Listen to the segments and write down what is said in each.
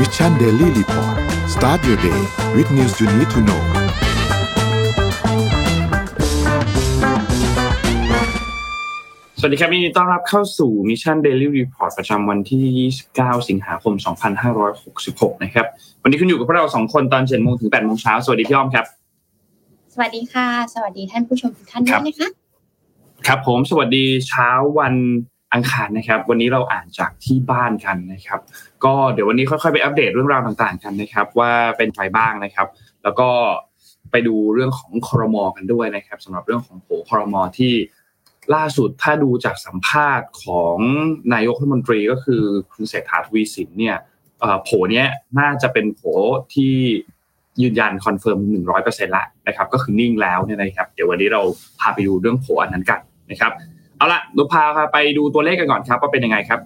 Mission Daily Report start your day with news you need to know สวัสดีครับยินดีต้อนรับเข้าสู่ Mission Daily Report ประจำวันที่ 29 สิงหาคม 2566 นะครับ วันนี้คุณอยู่กับพวกเราสองคนตอน7โมงถึง8โมงเช้า สวัสดีพี่อ้อมครับ สวัสดีค่ะ สวัสดีท่านผู้ชมทุกท่านด้วยนะคะ ครับผม สวัสดีเช้าวันอังคารนะครับ วันนี้เราอ่านจากที่บ้านกันนะครับ ก็เดี๋ยววันนี้ค่อยๆไปอัปเดตเรื่องราวต่างๆกันนะครับ ว่าเป็นใครบ้างนะครับ แล้วก็ไปดูเรื่องของคอรมอกันด้วยนะครับสำหรับเรื่องของโผคอรมอที่ล่าสุดถ้าดูจากสัมภาษณ์ของนายกรัฐมนตรีก็คือคุณเศรษฐาทวีสินเนี่ยโผเนี้ยน่าจะเป็นโผที่ยืนยัน confirm หนึ่งร้อยเปอร์เซ็นต์ละนะครับก็คือนิ่งแล้วเนี่ยนะครับเดี๋ยววันนี้เราพาไปดูเรื่องโผอันนั้นกันนะครับเอาละเราพาไปดูตัวเลขกันก่อนครับว่าเป็นยังไงครับ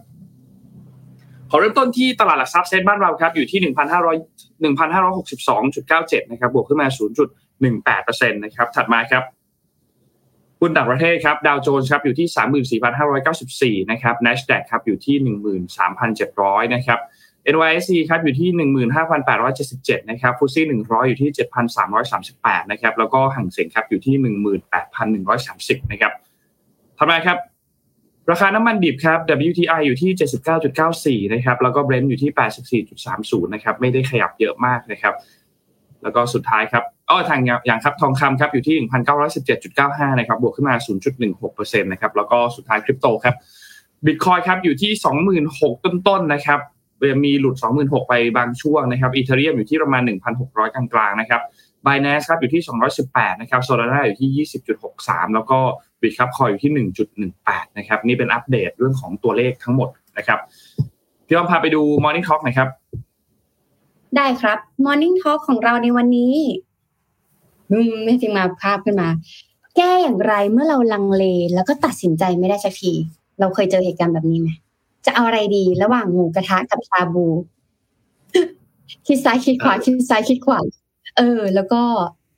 ขอเริ่มต้นที่ตลาดหลักทรัพย์เซ็นบ้านเราครับอยู่ที่หนึ่งพันห้าร้อยหนึ่งพันห้าร้อยหกสิบสองจุดเก้าเจ็ดนะครับบวกขึ้นมาศูนย์จุดหนึ่งแปดเปอร์เซ็นต์นะครับถัดมาครับหุ้นต่างประเทศครับดาวโจนส์ครับอยู่ที่สามหมื่นสี่พันห้าร้อยเก้าสิบสี่นะครับ NASDAQ ครับอยู่ที่หนึ่งหมื่นสามพันเจ็ดร้อยนะครับ NYSE ครับอยู่ที่หนึ่งหมื่นห้าพันแปดร้อยเจ็ดสิบเจ็ดนะครับฟุตซี่หนึ่งร้อยอยู่ที่เจ็ดพันสามร้อยสามสิบแปดนะครับแล้วก็ห่างเสียงครับอยู่ที่หนึ่งหมื่นะครับถัดมครับ ราคาน้ำมันดิบครับ WTI อยู่ที่ 79.94 นะครับ แล้วก็ Brent อยู่ที่ 84.30 นะครับ ไม่ได้ขยับเยอะมากนะครับ แล้วก็สุดท้ายครับอ้อทางอย่างครับทองคำครับอยู่ที่ 1,917.95 นะครับ บวกขึ้นมา 0.16%นะครับ แล้วก็สุดท้ายคริปโตครับบิตคอยครับอยู่ที่ 26,000 ต้นๆนะครับมีหลุด 26,000 ไปบางช่วงนะครับอีเทเรียมอยู่ที่ประมาณ 1,600 กลางๆนะครับ บ i แ a น c e ครับอยู่ที่ 218 นะครับโซลาร่าอยู่ที่ 20.63 แล้วก็บิตครับคอยอยู่ที่ 1.18 นะครับ นี่เป็นอัปเดตเรื่องของตัวเลขทั้งหมดนะครับพี่อ้อมพาไปดู Morning Talk หน่อยครับ ได้ครับ Morning Talk ของเราในวันนี้อืมไม่จริงมาภาพขึ้นมา แก้อย่างไรเมื่อเราลังเลแล้วก็ตัดสินใจไม่ได้สักที เราเคยเจอเหตุการณ์แบบนี้ไหมจะเอาอะไรดีระหว่างหมูกระทะกับชาบู คิดซ้ายคิดขวาคิดซ้ายคิดขวา เออ แล้วก็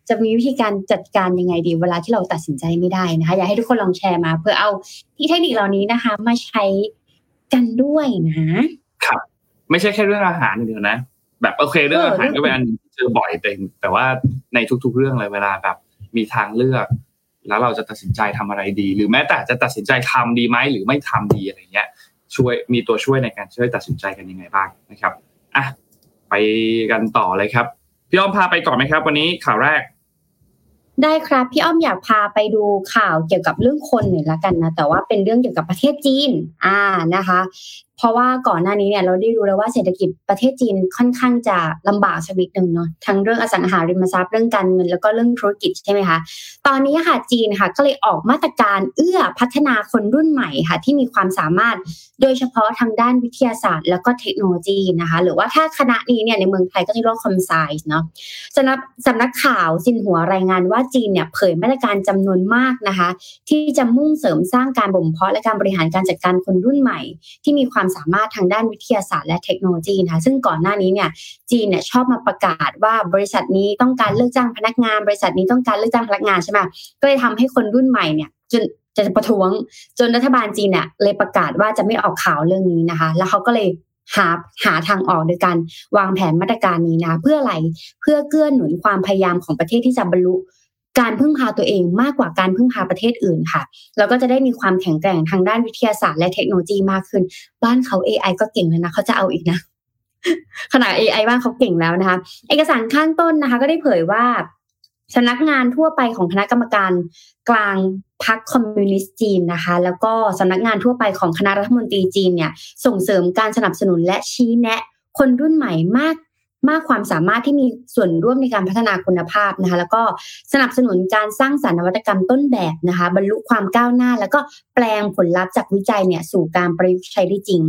จะมีวิธีการจัดการยังไงดี เวลาที่เราตัดสินใจไม่ได้นะคะ อยากให้ทุกคนลองแชร์มา เพื่อเอาที่เทคนิคเหล่านี้นะคะ มาใช้กันด้วยนะ ครับ ไม่ใช่แค่เรื่องอาหารเดียวนะ แบบโอเคเรื่องอาหารก็เป็นอันเจอบ่อยแต่แต่ว่าในทุก ๆ เรื่องเลยเวลาแบบ มีทางเลือก แล้วเราจะตัดสินใจทำอะไรดี หรือแม้แต่จะตัดสินใจทำดีไหมหรือไม่ทำดีอะไรเงี้ย ช่วยมีตัวช่วยในการช่วยตัดสินใจกันยังไงบ้างนะครับอะไปกันต่อเลยครับ พี่อ้อมพาไปก่อนไหมครับ วันนี้ข่าวแรก ได้ครับพี่อ้อมอยากพาไปดูข่าวเกี่ยวกับเรื่องคนหน่อยละกันนะแต่ว่าเป็นเรื่องเกี่ยวกับประเทศจีน อ่านะคะ เพราะว่าก่อนหน้านี้เนี่ยเราได้รู้แล้วว่าเศรษฐกิจประเทศจีนค่อนข้างจะลำบากสักนิดหนึ่งเนาะทั้งเรื่องอสังหาริมทรัพย์เรื่องการเงิน แล้วก็เรื่องธุรกิจใช่ไหมคะตอนนี้ค่ะจีนค่ะก็เลยออกมาตรการเอื้อพัฒนาคนรุ่นใหม่ค่ะ ที่มีความสามารถโดยเฉพาะทางด้านวิทยาศาสตร์ แล้วก็เทคโนโลยีนะคะ หรือว่าถ้าคณะนี้เนี่ยในเมืองไทยก็จะเรียกว่าคอมไซส์เนาะสำนักสำนักข่าวสินหัวรายงานว่าจีนเนี่ยเผยมาตรการจำนวนมากนะคะ ที่จะมุ่งเสริมสร้างการบ่มเพาะและการบริหารการจัดการคนรุ่นใหม่ ที่มีความสามารถทางด้านวิทยาศาสตร์และเทคโนโลยีนะคะซึ่งก่อนหน้านี้เนี่ยจีนเนี่ยชอบมาประกาศว่าบริษัทนี้ต้องการเลิกจ้างพนักงาน บริษัทนี้ต้องการเลิกจ้างพนักงานใช่ไหมก็เลยทำให้คนรุ่นใหม่เนี่ยจนจะประท้วง จนรัฐบาลจีนเนี่ยเลยประกาศว่าจะไม่ออกข่าวเรื่องนี้นะคะ แล้วเขาก็เลยหาหาทางออกโดยการวางแผนมาตรการนี้นะ เพื่ออะไรเพื่อเกื้อหนุนความพยายามของประเทศที่จะบรรลุ การพึ่งพาตัวเองมากกว่าการพึ่งพาประเทศอื่นค่ะแล้วก็จะได้มีความแข็งแกร่งทางด้านวิทยาศาสตร์และเทคโนโลยีมากขึ้น บ้านเขา AI ก็เก่งแล้วนะเขาจะเอาอีกนะขนาด AI บ้านเขาเก่งแล้วนะคะ เอกสารข้างต้นนะคะ ก็ได้เผยว่าสำนักงานทั่วไปของคณะกรรมการกลางพรรคคอมมิวนิสต์จีนนะคะ แล้วก็สำนักงานทั่วไปของคณะรัฐมนตรีจีนเนี่ย ส่งเสริมการสนับสนุนและชี้แนะ คนรุ่นใหม่มาก มากความสามารถที่มีส่วนร่วมในการพัฒนาคุณภาพนะคะ แล้วก็สนับสนุนการสร้างสรรค์นวัตกรรมต้นแบบนะคะ บรรลุความก้าวหน้า แล้วก็แปลงผลลัพธ์จากวิจัยเนี่ยสู่การประยุกต์ใช้ได้จริง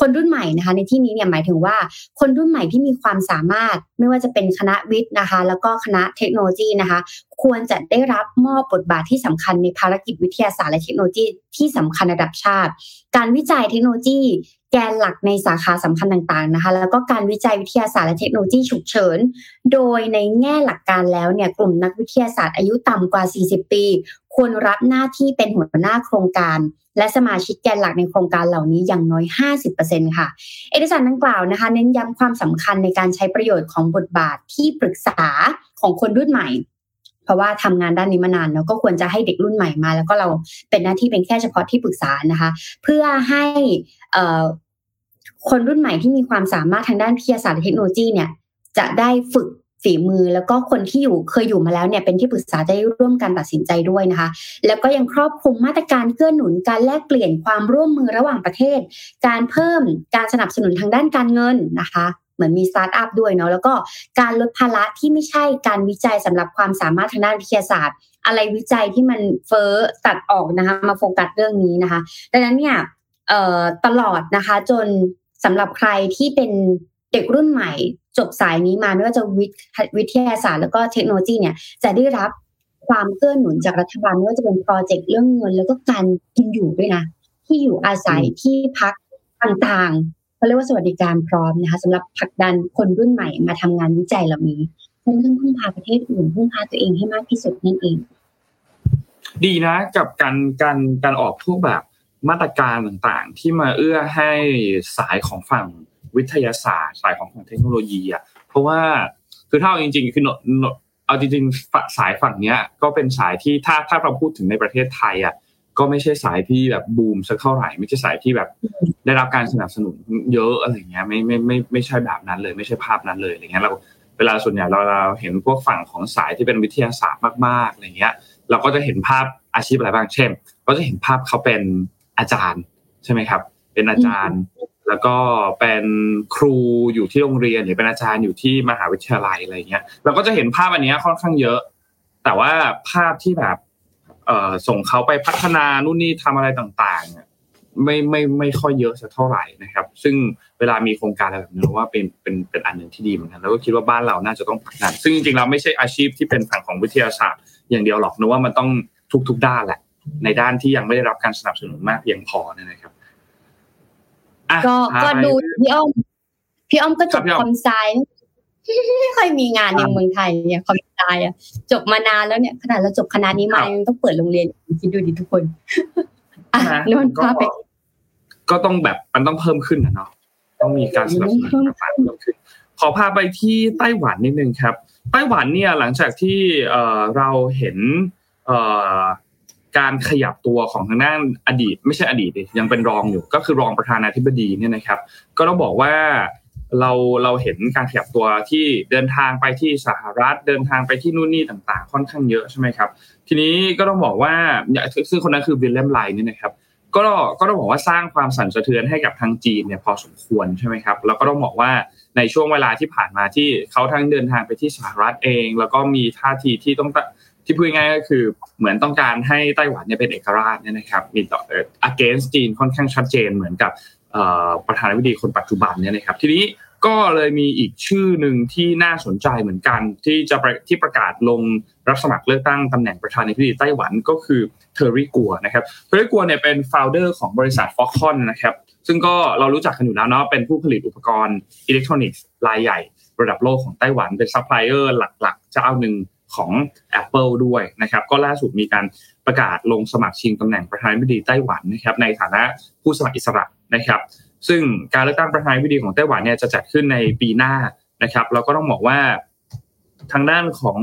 คนรุ่นใหม่นะคะ ในที่นี้เนี่ยหมายถึงว่า คนรุ่นใหม่ที่มีความสามารถไม่ว่าจะเป็นคณะวิทย์นะคะ แล้วก็คณะเทคโนโลยีนะคะควรจะได้รับมอบบทบาทที่สำคัญในภารกิจวิทยาศาสตร์และเทคโนโลยีที่สำคัญระดับชาติ การวิจัยเทคโนโลยี แกนหลักในสาขาสำคัญต่างๆนะคะ แล้วก็การวิจัยวิทยาศาสตร์และเทคโนโลยีฉุกเฉิน โดยในแง่หลักการแล้วเนี่ยกลุ่มนักวิทยาศาสตร์อายุต่ำกว่า 40 ปี ควรรับหน้าที่เป็นหัวหน้าโครงการ และสมาชิกแกนหลักในโครงการเหล่านี้อย่างน้อย 50%ค่ะ เอกสารดังกล่าวนะคะ เน้นย้ำความสำคัญในการใช้ประโยชน์ของบทบาทที่ปรึกษาของคนรุ่นใหม่ ราะว่าทำงานด้านนี้มานานเนาก็ควรจะให้เด็กรุ่นใหม่มา แล้วก็เราเป็นหน้าที่เป็นแค่เฉพาะที่ปรึกษานะคะ เพื่อให้คนรุ่นใหม่ที่มีความสามารถทางด้านวิทยาศาสตร์เทคโนโลยีเนี่ยจะได้ฝึกฝีมือแล้วก็คนที่อยู่เคยอยู่มาแล้วเนี่ยเป็นที่ปรึกษาได้ร่วมกันตัดสินใจด้วยนะคะ แล้วก็ยังครอบคลุมมาตรการเกื้อหนุนการแลกเปลี่ยนความร่วมมือระหว่างประเทศ การเพิ่มการสนับสนุนทางด้านการเงินนะคะ เหมือนมีสตาร์ทอัพด้วยเนาะแล้วก็การลดภาระที่ไม่ใช่การวิจัยสำหรับความสามารถทางด้านวิทยาศาสตร์ อะไรวิจัยที่มันเฟ้อตัดออกนะคะมาโฟกัสเรื่องนี้นะคะ ดังนั้นเนี่ยตลอดนะคะจนสำหรับใครที่เป็นเด็กรุ่นใหม่จบสายนี้มาไม่ว่าจะวิทวิทยาศาสตร์แล้วก็เทคโนโลยีเนี่ยจะได้รับความเกื้อหนุนจากรัฐบาลไม่ว่าจะเป็นโปรเจกต์เรื่องเงิน แล้วก็การกินอยู่ด้วยนะ ที่อยู่อาศัยที่พักต่างๆ เขาเรียกว่าสวัสดิการพร้อมนะคะสำหรับผลักดันคนรุ่นใหม่มาทำงานวิจัยเหล่านี้เพื่อพึ่งพาประเทศอื่นพึ่งพาตัวเองให้มากที่สุดนั่นเอง ดีนะกับการการการออกพวกแบบมาตรการต่างๆ ที่มาเอื้อให้สายของฝั่งวิทยาศาสตร์ สายของฝั่งเทคโนโลยีอะเพราะว่าคือถ้าจริง ๆ คือเอาจริงๆสายฝั่งเนี้ย ก็เป็นสายที่ถ้าถ้าเราพูดถึงในประเทศไทยอะ ก็ไม่ใช่สายที่แบบบูมสักเท่าไหร่ ไม่ใช่สายที่แบบได้รับการสนับสนุนเยอะอะไรเงี้ยไม่ไม่ไม่ไม่ใช่แบบนั้นเลยไม่ใช่ภาพนั้นเลยอะไรเงี้ยเราเวลาส่วนใหญ่เราเราเห็นพวกฝั่งของสายที่เป็นวิทยาศาสตร์มากๆอะไรเงี้ย เราก็จะเห็นภาพอาชีพอะไรบ้างเช่นก็จะเห็นภาพเขาเป็นอาจารย์ใช่ไหมครับ เป็นอาจารย์ แล้วก็เป็นครูอยู่ที่โรงเรียนหรือเป็นอาจารย์อยู่ที่มหาวิทยาลัยอะไรเงี้ย เราก็จะเห็นภาพอันนี้ค่อนข้างเยอะ แต่ว่าภาพที่แบบเอ่อ ส่งเขาไปพัฒนานู่นนี่ทำอะไรต่างๆ ไม่ไม่ไม่ค่อยเยอะสักเท่าไหร่นะครับ ซึ่งเวลามีโครงการอะไรแบบนี้ว่าเป็นเป็นเป็นอันหนึ่งที่ดีเหมือนกันแล้วก็คิดว่าบ้านเราน่าจะต้องพัฒนาซึ่งจริงๆเราไม่ใช่อาชีพที่เป็นฝั่งของวิทยาศาสตร์ อย่างเดียวหรอกนะว่ามันต้องทุก ๆ ด้านแหละ ในด้านที่ยังไม่ได้รับการสนับสนุนมากเพียงพอนะครับก็ก็ดูพี่อ้อมพี่อ้อมก็จบคอมไซน์ ไม่ค่อยมีงานในเมืองไทยเนี่ยคอมไซน์อะจบมานานแล้วเนี่ย ขนาดเราจบคณะนี้มายังต้องเปิดโรงเรียนคิดดูดิทุกคนอะแล้วมันพาไปก็ต้องแบบมันต้องเพิ่มขึ้นนะเนาะต้องมีการสนับสนุนเพิ่มขึ้น ขอพาไปที่ไต้หวันนิดนึงครับ ไต้หวันเนี่ยหลังจากที่เราเห็นการขยับตัวของทางด้านอดีต ไม่ใช่อดีตยังเป็นรองอยู่ ก็คือรองประธานาธิบดีเนี่ยนะครับ ก็ต้องบอกว่า เราเราเห็นการขยับตัวที่เดินทางไปที่สหรัฐ เดินทางไปที่นู่นนี่ต่างๆ ค่อนข้างเยอะใช่ไหมครับ ทีนี้ก็ต้องบอกว่าซึ่งคนนั้นคือวิลเลมไลน์นี่นะครับก็ก็ต้องบอกว่าสร้างความสั่นสะเทือนให้กับทางจีนเนี่ยพอสมควรใช่ไหมครับแล้วก็ต้องบอกว่าในช่วงเวลาที่ผ่านมาที่เขาทั้งเดินทางไปที่สหรัฐเอง แล้วก็มีท่าทีที่ต้องที่พูดง่ายก็คือเหมือนต้องการให้ไต้หวันเนี่ยเป็นเอกราชเนี่ยนะครับมีต่อ against จีนค่อนข้างชัดเจนเหมือนกับ ประธานาธิบดีคนปัจจุบันเนี่ยนะครับทีนี้ก็เลยมีอีกชื่อหนึ่งที่น่าสนใจเหมือนกัน ที่จะที่ประกาศลงรับสมัครเลือกตั้งตำแหน่งประธานาธิบดีไต้หวันก็คือ Terry Gou นะครับ Terry Gou เนี่ยเป็น founder ของบริษัท Foxconn นะครับซึ่งก็เรารู้จักกันอยู่แล้วเนาะเป็นผู้ผลิตอุปกรณ์อิเล็กทรอนิกส์รายใหญ่ ระดับโลกของไต้หวันเป็นซัพพลายเออร์หลักๆ เจ้าหนึ่งของ Apple ด้วยนะครับก็ล่าสุดมีการ ประกาศลงสมัครชิงตำแหน่งประธานาธิบดีไต้หวันนะครับในฐานะผู้สมัครอิสระนะครับ ซึ่งการเลือกตั้งประธานาธิบดีของไต้หวันเนี่ยจะจัดขึ้นในปีหน้านะครับเราก็ต้องบอกว่าทางด้านของ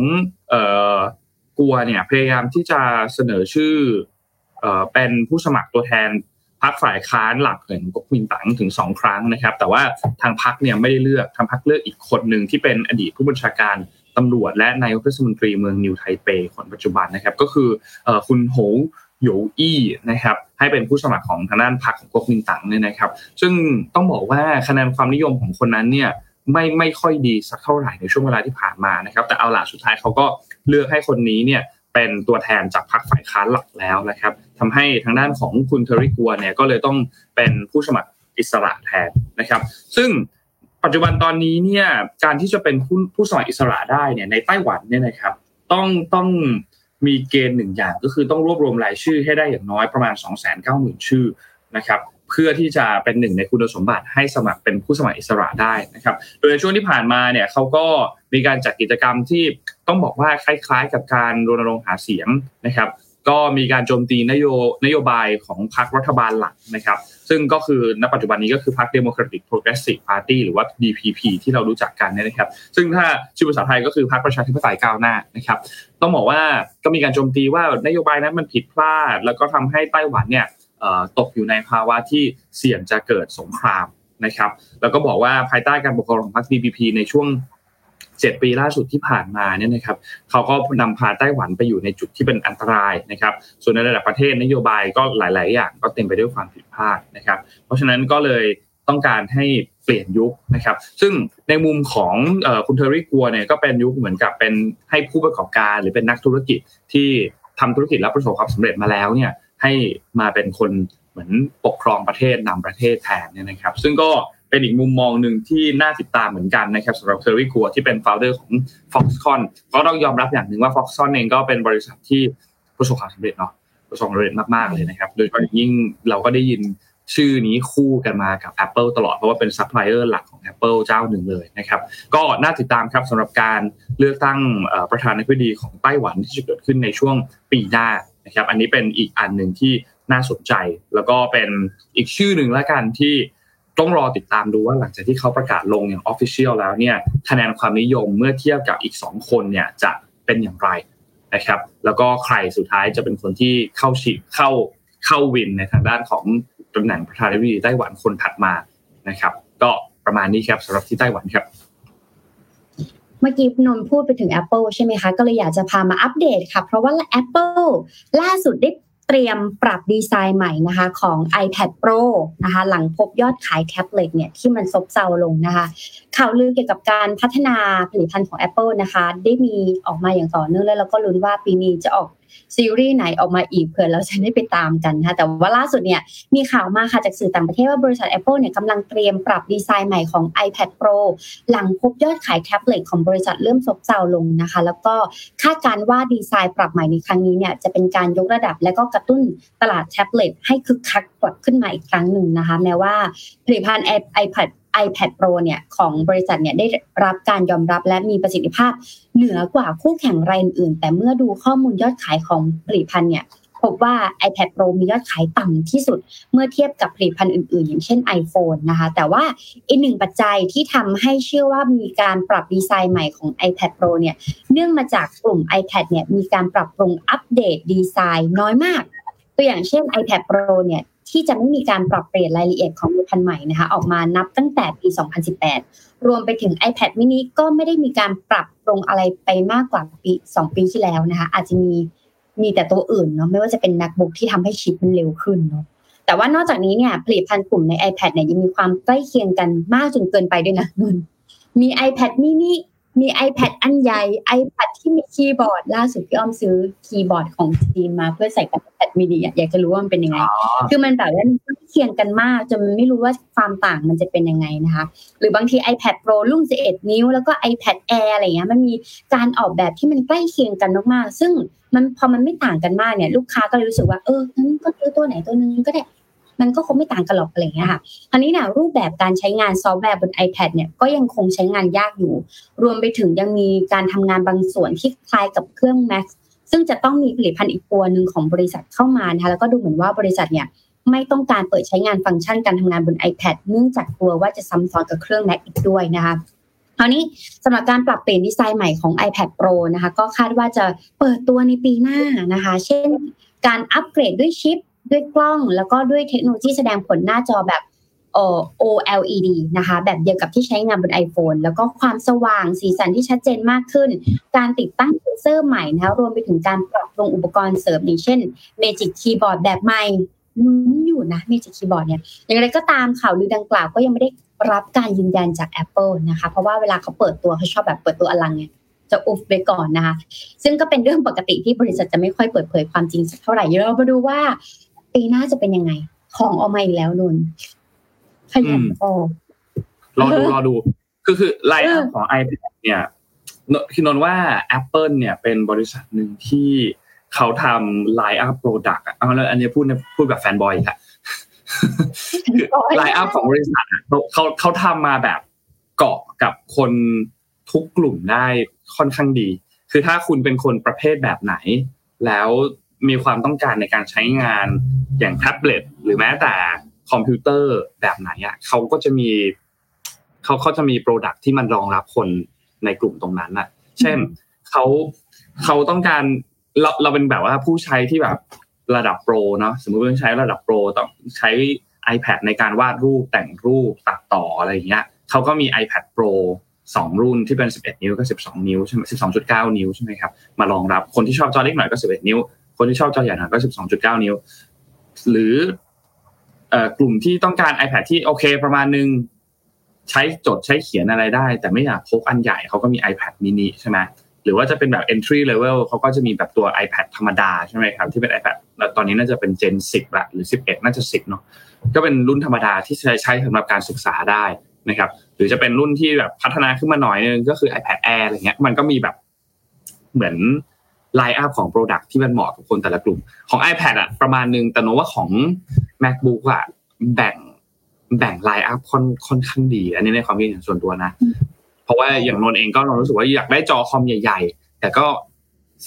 เออ Gou เนี่ยพยายามที่จะเสนอชื่อเออเป็นผู้สมัครตัวแทนพรรคฝ่ายค้านหลักอย่างก๊กมินตั๋งถึงสองครั้งนะครับ แต่ว่าทางพรรคเนี่ยไม่ได้เลือกทางพรรคเลือกอีกคนหนึ่งที่เป็นอดีตผู้บัญชาการ ตำรวจและนายกเทศมนตรีเมืองนิวไทเปคนปัจจุบันนะครับ ก็คือคุณโหหยูอี้นะครับให้เป็นผู้สมัครของทางด้านพรรคของก๊กมินตั๋งเนี่ยนะครับ ซึ่งต้องบอกว่าคะแนนความนิยมของคนนั้นเนี่ยไม่ไม่ค่อยดีสักเท่าไหร่ในช่วงเวลาที่ผ่านมานะครับ แต่เอาล่ะสุดท้ายเขาก็เลือกให้คนนี้เนี่ยเป็นตัวแทนจากพรรคฝ่ายค้านหลักแล้วนะครับทำให้ทางด้านของคุณเทอริกัวเนี่ยก็เลยต้องเป็นผู้สมัครอิสระแทนนะครับ ซึ่ง ปัจจุบันตอนนี้เนี่ยการที่จะเป็นผู้ผู้สมัครอิสระได้เนี่ยในไต้หวันเนี่ยนะครับ ต้องต้องมีเกณฑ์หนึ่งอย่างก็คือต้องรวบรวมรายชื่อให้ได้อย่างน้อยประมาณ 2 9 0 0 0 0 ชื่อนะครับเพื่อที่จะเป็นหนึ่งในคุณสมบัติให้สมัครเป็นผู้สมัครอิสระได้นะครับ โดยในช่วงที่ผ่านมาเนี่ยเขาก็มีการจัดกิจกรรมที่ต้องบอกว่าคล้าย ๆ กับการรณรงค์หาเสียงนะครับ ก็มีการโจมตีนโยนโยบายของพรรครัฐบาลหลักนะครับ ซึ่งก็คือณปัจจุบันนี้ก็คือพรรค Democratic Progressive Party หรือว่า DPP ที่เรารู้จักกันนะครับ ซึ่งถ้าชื่อภาษาไทยก็คือพรรคประชาธิปไตยก้าวหน้านะครับ ต้องบอกว่าก็มีการโจมตีว่านโยบายนั้นมันผิดพลาด แล้วก็ทำให้ไต้หวันเนี่ยตกอยู่ในภาวะที่เสี่ยงจะเกิดสงครามนะครับ แล้วก็บอกว่าภายใต้การปกครองของพรรค DPP ในช่วง เจ็ดปีล่าสุดที่ผ่านมาเนี่ยนะครับเขาก็นำพาไต้หวันไปอยู่ในจุดที่เป็นอันตรายนะครับ ส่วนในระดับประเทศนโยบายก็หลาย ๆ อย่างก็เต็มไปด้วยความผิดพลาดนะครับ เพราะฉะนั้นก็เลยต้องการให้เปลี่ยนยุคนะครับ ซึ่งในมุมของคุณเทอริกัวเนี่ยก็เป็นยุคเหมือนกับเป็นให้ผู้ประกอบการหรือเป็นนักธุรกิจที่ทำธุรกิจแล้วประสบความสำเร็จมาแล้วเนี่ยให้มาเป็นคนเหมือนปกครองประเทศนำประเทศแทนเนี่ยนะครับ ซึ่งก็เป็นอีกมุมมองหนึ่งที่น่าติดตามเหมือนกันนะครับสำหรับ Terry Gou ที่เป็น founder ของ Foxconn ก็ต้องยอมรับอย่างหนึ่งว่า Foxconn เองก็เป็นบริษัทที่ประสบความสำเร็จเนาะประสบความสำเร็จมากๆเลยนะครับโดยเฉพาะยิ่งเราก็ได้ยินชื่อนี้คู่กันมากับ Apple ตลอดเพราะว่าเป็นซัพพลายเออร์หลักของ Apple เจ้าหนึ่งเลยนะครับก็น่าติดตามครับสำหรับการเลือกตั้งประธานาธิบดีของไต้หวันที่จะเกิดขึ้นในช่วงปีหน้านะครับอันนี้เป็นอีกอันหนึ่งที่น่าสนใจ แล้วก็เป็นอีกชื่อหนึ่งแล้วกันที่ ต้องรอติดตามดูว่าหลังจากที่เขาประกาศลงอย่าง official แล้วเนี่ยคะแนนความนิยมเมื่อเทียบกับอีก 2 คนเนี่ยจะเป็นอย่างไรนะครับแล้วก็ใครสุดท้ายจะเป็นคนที่เข้าชิเข้าเข้าวินในทางด้านของตำแหน่งประธานาธิบดีไต้หวันคนถัดมานะครับ ก็ประมาณนี้ครับสำหรับที่ไต้หวันครับ เมื่อกี้นนพูดไปถึง Apple ใช่ไหมคะ ก็เลยอยากจะพามาอัปเดตค่ะ เพราะว่า Apple ล่าสุดได้ เตรียมปรับดีไซน์ใหม่นะคะของ iPad Pro นะคะหลังพบยอดขายแท็บเล็ตเนี่ยที่มันซบเซาลงนะคะข่าวลือเกี่ยวกับการพัฒนาผลิตภัณฑ์ของ Apple นะคะ ได้มีออกมาอย่างต่อเนื่องแล้วเราก็ลุ้นว่าปีนี้จะออก ซีรีส์ไหนออกมาอีกเผื่อเราจะได้ไปตามกันนะคะแต่ว่าล่าสุดเนี่ยมีข่าวมาค่ะจากสื่อต่างประเทศว่าบริษัท Apple เนี่ยกำลังเตรียมปรับดีไซน์ใหม่ของ iPad Pro หลังพบยอดขายแท็บเล็ตของบริษัทเริ่มซบเซาลงนะคะ แล้วก็คาดการว่าดีไซน์ปรับใหม่ในครั้งนี้เนี่ยจะเป็นการยกระดับและก็กระตุ้นตลาดแท็บเล็ตให้คึกคักกลับขึ้นมาอีกครั้งหนึ่งนะคะ แม้ว่าผลิตภัณฑ์ iPad iPad Pro เนี่ยของบริษัทเนี่ยได้รับการยอมรับและมีประสิทธิภาพ เหนือกว่าคู่แข่งรายอื่น แต่เมื่อดูข้อมูลยอดขายของผลิตภัณฑ์เนี่ยพบว่า iPad Pro มียอดขายต่ำที่สุด เมื่อเทียบกับผลิตภัณฑ์อื่นๆ อย่างเช่น iPhone นะคะ แต่ว่าอีกหนึ่งปัจจัยที่ทำให้เชื่อว่ามีการปรับดีไซน์ใหม่ของ iPad Pro เนี่ยเนื่องมาจากกลุ่ม iPad เนี่ยมีการปรับปรุงอัปเดตดีไซน์น้อยมาก ตัวอย่างเช่น iPad Pro เนี่ย ที่จะไม่มีการปรับเปลี่ยนรายละเอียดของผลิตภัณฑ์ใหม่นะคะออกมานับตั้งแต่ปี 2018 รวมไปถึง iPad mini ก็ไม่ได้มีการปรับปรุงอะไรไปมากกว่าปี 2 ปีที่แล้วนะคะ อาจจะมีมีแต่ตัวอื่นเนาะไม่ว่าจะเป็น MacBook ที่ทำให้ชิปมันเร็วขึ้นเนาะแต่ว่านอกจากนี้เนี่ยผลิตภัณฑ์กลุ่มใน iPad เนี่ยยังมีความใกล้เคียงกันมากจนเกินไปด้วยนะนนมี iPad mini มี iPad อันใหญ่ iPad ที่มีคีย์บอร์ด ล่าสุดพี่อ้อมซื้อคีย์บอร์ดของจีนมาเพื่อใส่กับ iPad mini อยากจะรู้ว่ามันเป็นยังไง คือมันแบบว่าเคียงกันมากจนไม่รู้ว่าความต่างมันจะเป็นยังไงนะคะ หรือบางที iPad Pro รุ่น 11 นิ้ว แล้วก็ iPad Air อะไรเงี้ยมันมีการออกแบบที่มันใกล้เคียงกันมากๆ ซึ่งมันพอมันไม่ต่างกันมากเนี่ย ลูกค้าก็เลยรู้สึกว่าเอองั้นก็ซื้อตัวไหนตัวนึงก็ได้ มันก็คงไม่ต่างกันหรอกอะไรเงี้ยค่ะคราวนี้เนี่ยรูปแบบการใช้งานซอฟต์แวร์บน iPad เนี่ยก็ยังคงใช้งานยากอยู่ รวมไปถึงยังมีการทำงานบางส่วนที่คล้ายกับเครื่อง Mac ซึ่งจะต้องมีผลิตภัณฑ์อีกตัวหนึ่งของบริษัทเข้ามานะคะแล้วก็ดูเหมือนว่าบริษัทเนี่ยไม่ต้องการเปิดใช้งานฟังก์ชันการทำงานบน iPad เนื่องจากกลัวว่าจะซ้ำซ้อนกับเครื่อง Mac อีกด้วยนะคะคราวนี้สำหรับการปรับเปลี่ยนดีไซน์ใหม่ของ iPad Pro นะคะ ก็คาดว่าจะเปิดตัวในปีหน้านะคะ เช่น การอัปเกรดด้วยชิป ด้วยกล้องแล้วก็ด้วยเทคโนโลยีแสดงผลหน้าจอแบบ OLED นะคะ แบบเดียวกับที่ใช้งานบน iPhone แล้วก็ความสว่างสีสันที่ชัดเจนมากขึ้น การติดตั้งเซนเซอร์ใหม่นะคะรวมไปถึงการปรับปรุงอุปกรณ์เสริมอย่างเช่น Magic Keyboard แบบใหม่ลุ้นอยู่นะ Magic Keyboard เนี่ยอย่างไรก็ตามข่าวลือดังกล่าวก็ยังไม่ได้รับการยืนยันจาก Apple นะคะ เพราะว่าเวลาเขาเปิดตัวเขาชอบแบบเปิดตัวอลังเนี่ยจะอุบไปก่อนนะคะ ซึ่งก็เป็นเรื่องปกติที่บริษัทจะไม่ค่อยเปิดเผยความจริงสักเท่าไหร่เรามาดูว่า ปีหน้าจะเป็นยังไง ของออกมาอีกแล้วนนขยันออกรอดูรอดู คือคือไลน์อัพของ iPad เนี่ยคือนนว่า Apple เนี่ยเป็นบริษัทหนึ่งที่เขาทำ line up product อะเอาแล้วอันนี้พูดพูดแบบ fanboy ค่ะ line up ของบริษัทเขาเขาเขาทำมาแบบเกาะกับคนทุกกลุ่มได้ค่อนข้างดี คือถ้าคุณเป็นคนประเภทแบบไหน แล้ว มีความต้องการในการใช้งานอย่างแท็บเล็ตหรือแม้แต่คอมพิวเตอร์แบบไหนอะเขาก็จะมีเขาเขาจะมีโปรดักที่มันรองรับคนในกลุ่มตรงนั้นอะ เช่นเขาเขาต้องการเราเราเป็นแบบว่าผู้ใช้ที่แบบระดับโปรเนาะสมมติว่าใช้ระดับโปรต้องใช้ iPad ในการวาดรูปแต่งรูปตัดต่ออะไรอย่างเงี้ยเขาก็มี iPad Pro สองรุ่นที่เป็น 11 นิ้วกับ 12 นิ้วใช่ไหม12.9 นิ้วใช่ไหมครับมารองรับคนที่ชอบจอเล็กหน่อยก็ 11 นิ้ว คนที่ชอบจอใหญ่หน่อยก็ 12.9 นิ้ว หรือกลุ่มที่ต้องการ iPad ที่โอเคประมาณนึงใช้จดใช้เขียนอะไรได้ แต่ไม่อยากพกอันใหญ่เขาก็มี iPad mini ใช่ไหมหรือว่าจะเป็นแบบ entry level เขาก็จะมีแบบตัว iPad ธรรมดาใช่ไหมครับที่เป็น iPad แล้วตอนนี้น่าจะเป็น Gen 10ละหรือ 11 น่าจะ 10เนาะก็เป็นรุ่นธรรมดาที่ใช้ใช้สำหรับการศึกษาได้นะครับหรือจะเป็นรุ่นที่แบบพัฒนาขึ้นมาหน่อยนึงก็คือ iPad Air อะไรเงี้ยมันก็มีแบบเหมือน line up ของ product ที่มันเหมาะกับคนแต่ละกลุ่ม ของ iPad อะประมาณนึงแต่นนว่าของ MacBook อะแบ่งแบ่ง line up ค่อนค่อนข้างดี อันนี้ในความคิดเห็นส่วนตัวนะ เพราะว่าอย่างนนเองก็นนรู้สึกว่าอยากได้จอคอมใหญ่ ๆ แต่ก็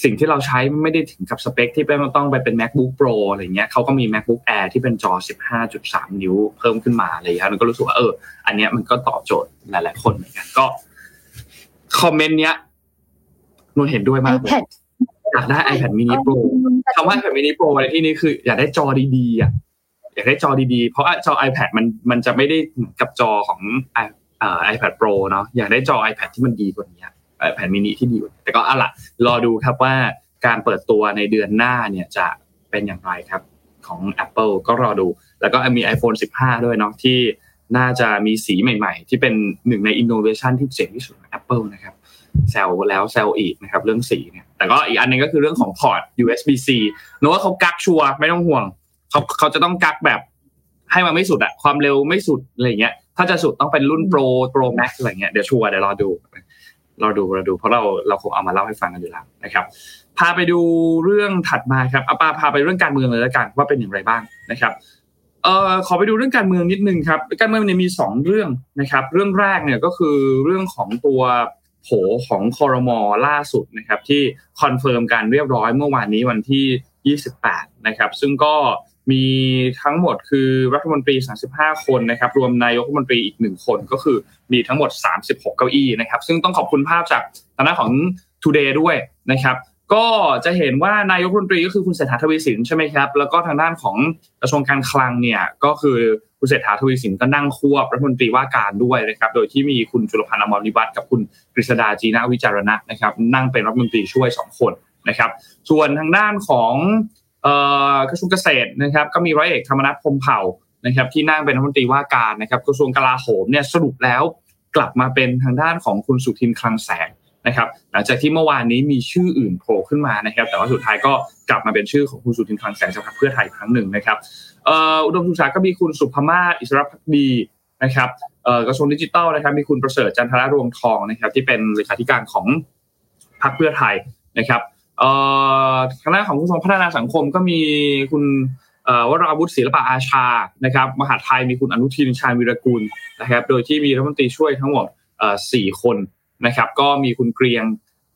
สิ่งที่เราใช้ไม่ได้ถึงกับสเปค ที่เป็นต้องไปเป็น MacBook Pro อะไรเงี้ยเขาก็มี MacBook Air ที่เป็นจอ 15.3 นิ้วเพิ่มขึ้นมาอะไรเงี้ยนนก็รู้สึกว่าเออ อันเนี้ยมันก็ตอบโจทย์หลาย ๆ คนเหมือนกันก็คอมเมนต์เนี้ยนนเห็นด้วยมากเลย อยากได้ iPad mini pro คำว่า iPad mini pro ในที่นี้คือ อยากได้จอดีๆอะอยากได้จอดีๆ เพราะจอ iPad มันมันจะไม่ได้กับจอของอ่า iPad Pro เนาะอยากได้จอ iPad ที่มันดีกว่านี้ iPad mini ที่ดีกว่าแต่ก็อะละรอดูครับว่าการเปิดตัวในเดือนหน้าเนี่ยจะเป็นอย่างไรครับของ Apple ก็รอดู แล้วก็มี iPhone 15 ด้วยเนาะที่น่าจะมีสีใหม่ๆ ที่เป็นหนึ่งในอินโนเวชันที่เจ๋งที่สุดของ Apple นะครับแซวแล้วแซวอีกนะครับเรื่องสีเนี่ย แต่ก็อีกอันนึงก็คือเรื่องของ port USB-C โน้ตว่าเขากักชัวร์ไม่ต้องห่วงเขาเขาจะต้องกักแบบให้มันไม่สุดอะความเร็วไม่สุดอะไรเงี้ย ถ้าจะสุดต้องเป็นรุ่น Pro Pro Max อะไรเงี้ยเดี๋ยวชัวร์เดี๋ยวรอดูรอดูรอดู เพราะเราเราคงเอามาเล่าให้ฟังกันอยู่แล้วนะครับ พาไปดูเรื่องถัดมาครับเอาปาพาไปเรื่องการเมืองเลยแล้วกันว่าเป็นอย่างไรบ้างนะครับเอ่อขอไปดูเรื่องการเมืองนิดนึงครับ การเมืองเนี่ยมีสองเรื่องนะครับ เรื่องแรกเนี่ยก็คือเรื่องของตัว โผของคอรมอล่าสุดนะครับที่ confirm กันเรียบร้อยเมื่อวานนี้วันที่ 28 นะครับซึ่งก็มีทั้งหมดคือรัฐมนตรี 35 คนนะครับรวมนายกรัฐมนตรีอีกหนึ่งคนก็คือมีทั้งหมด 36 เก้าอี้นะครับซึ่งต้องขอบคุณภาพจากทางด้านของ Today ด้วยนะครับก็จะเห็นว่านายกรัฐมนตรีก็คือคุณเศรษฐาทวีสินใช่ไหมครับแล้วก็ทางด้านของกระทรวงการคลังเนี่ยก็คือ คุณเศรษฐาทวีสินก็นั่งควบรัฐมนตรีว่าการด้วยนะครับโดยที่มีคุณจุลพันธ์อมรนิวัฒน์กับคุณกฤษดาจีนาวิจารณะนะครับนั่งเป็นรัฐมนตรีช่วย 2 คนนะครับส่วนทางด้านของกระทรวงเกษตรนะครับก็มีร้อยเอกธรรมนัฐพรมเผ่านะครับที่นั่งเป็นรัฐมนตรีว่าการนะครับกระทรวงกลาโหมเนี่ยสรุปแล้วกลับมาเป็นทางด้านของคุณสุทินคลังแสงนะครับหลังจากที่เมื่อวานนี้มีชื่ออื่นโผล่ขึ้นมานะครับ แต่ว่าสุดท้ายก็กลับมาเป็นชื่อของคุณสุทินคลังแสงจากพรรคเพื่อไทยครั้งหนึ่งนะครับ อุดมศึกษาก็มีคุณสุภมาศอิสรพักดีนะครับกระทรวงดิจิทัลนะครับ มีคุณประเสริฐจันทรรวงทองนะครับ ที่เป็นเลขาธิการของพรรคเพื่อไทยนะครับทางด้านของกระทรวงพัฒนาสังคมก็มีคุณวราวุฒิศิลปะอาชานะครับ มหาไทยมีคุณอนุทินชาญวิรกูลนะครับ โดยที่มีรัฐมนตรีช่วยทั้งหมดสี่คนนะครับ ก็มีคุณเกรียง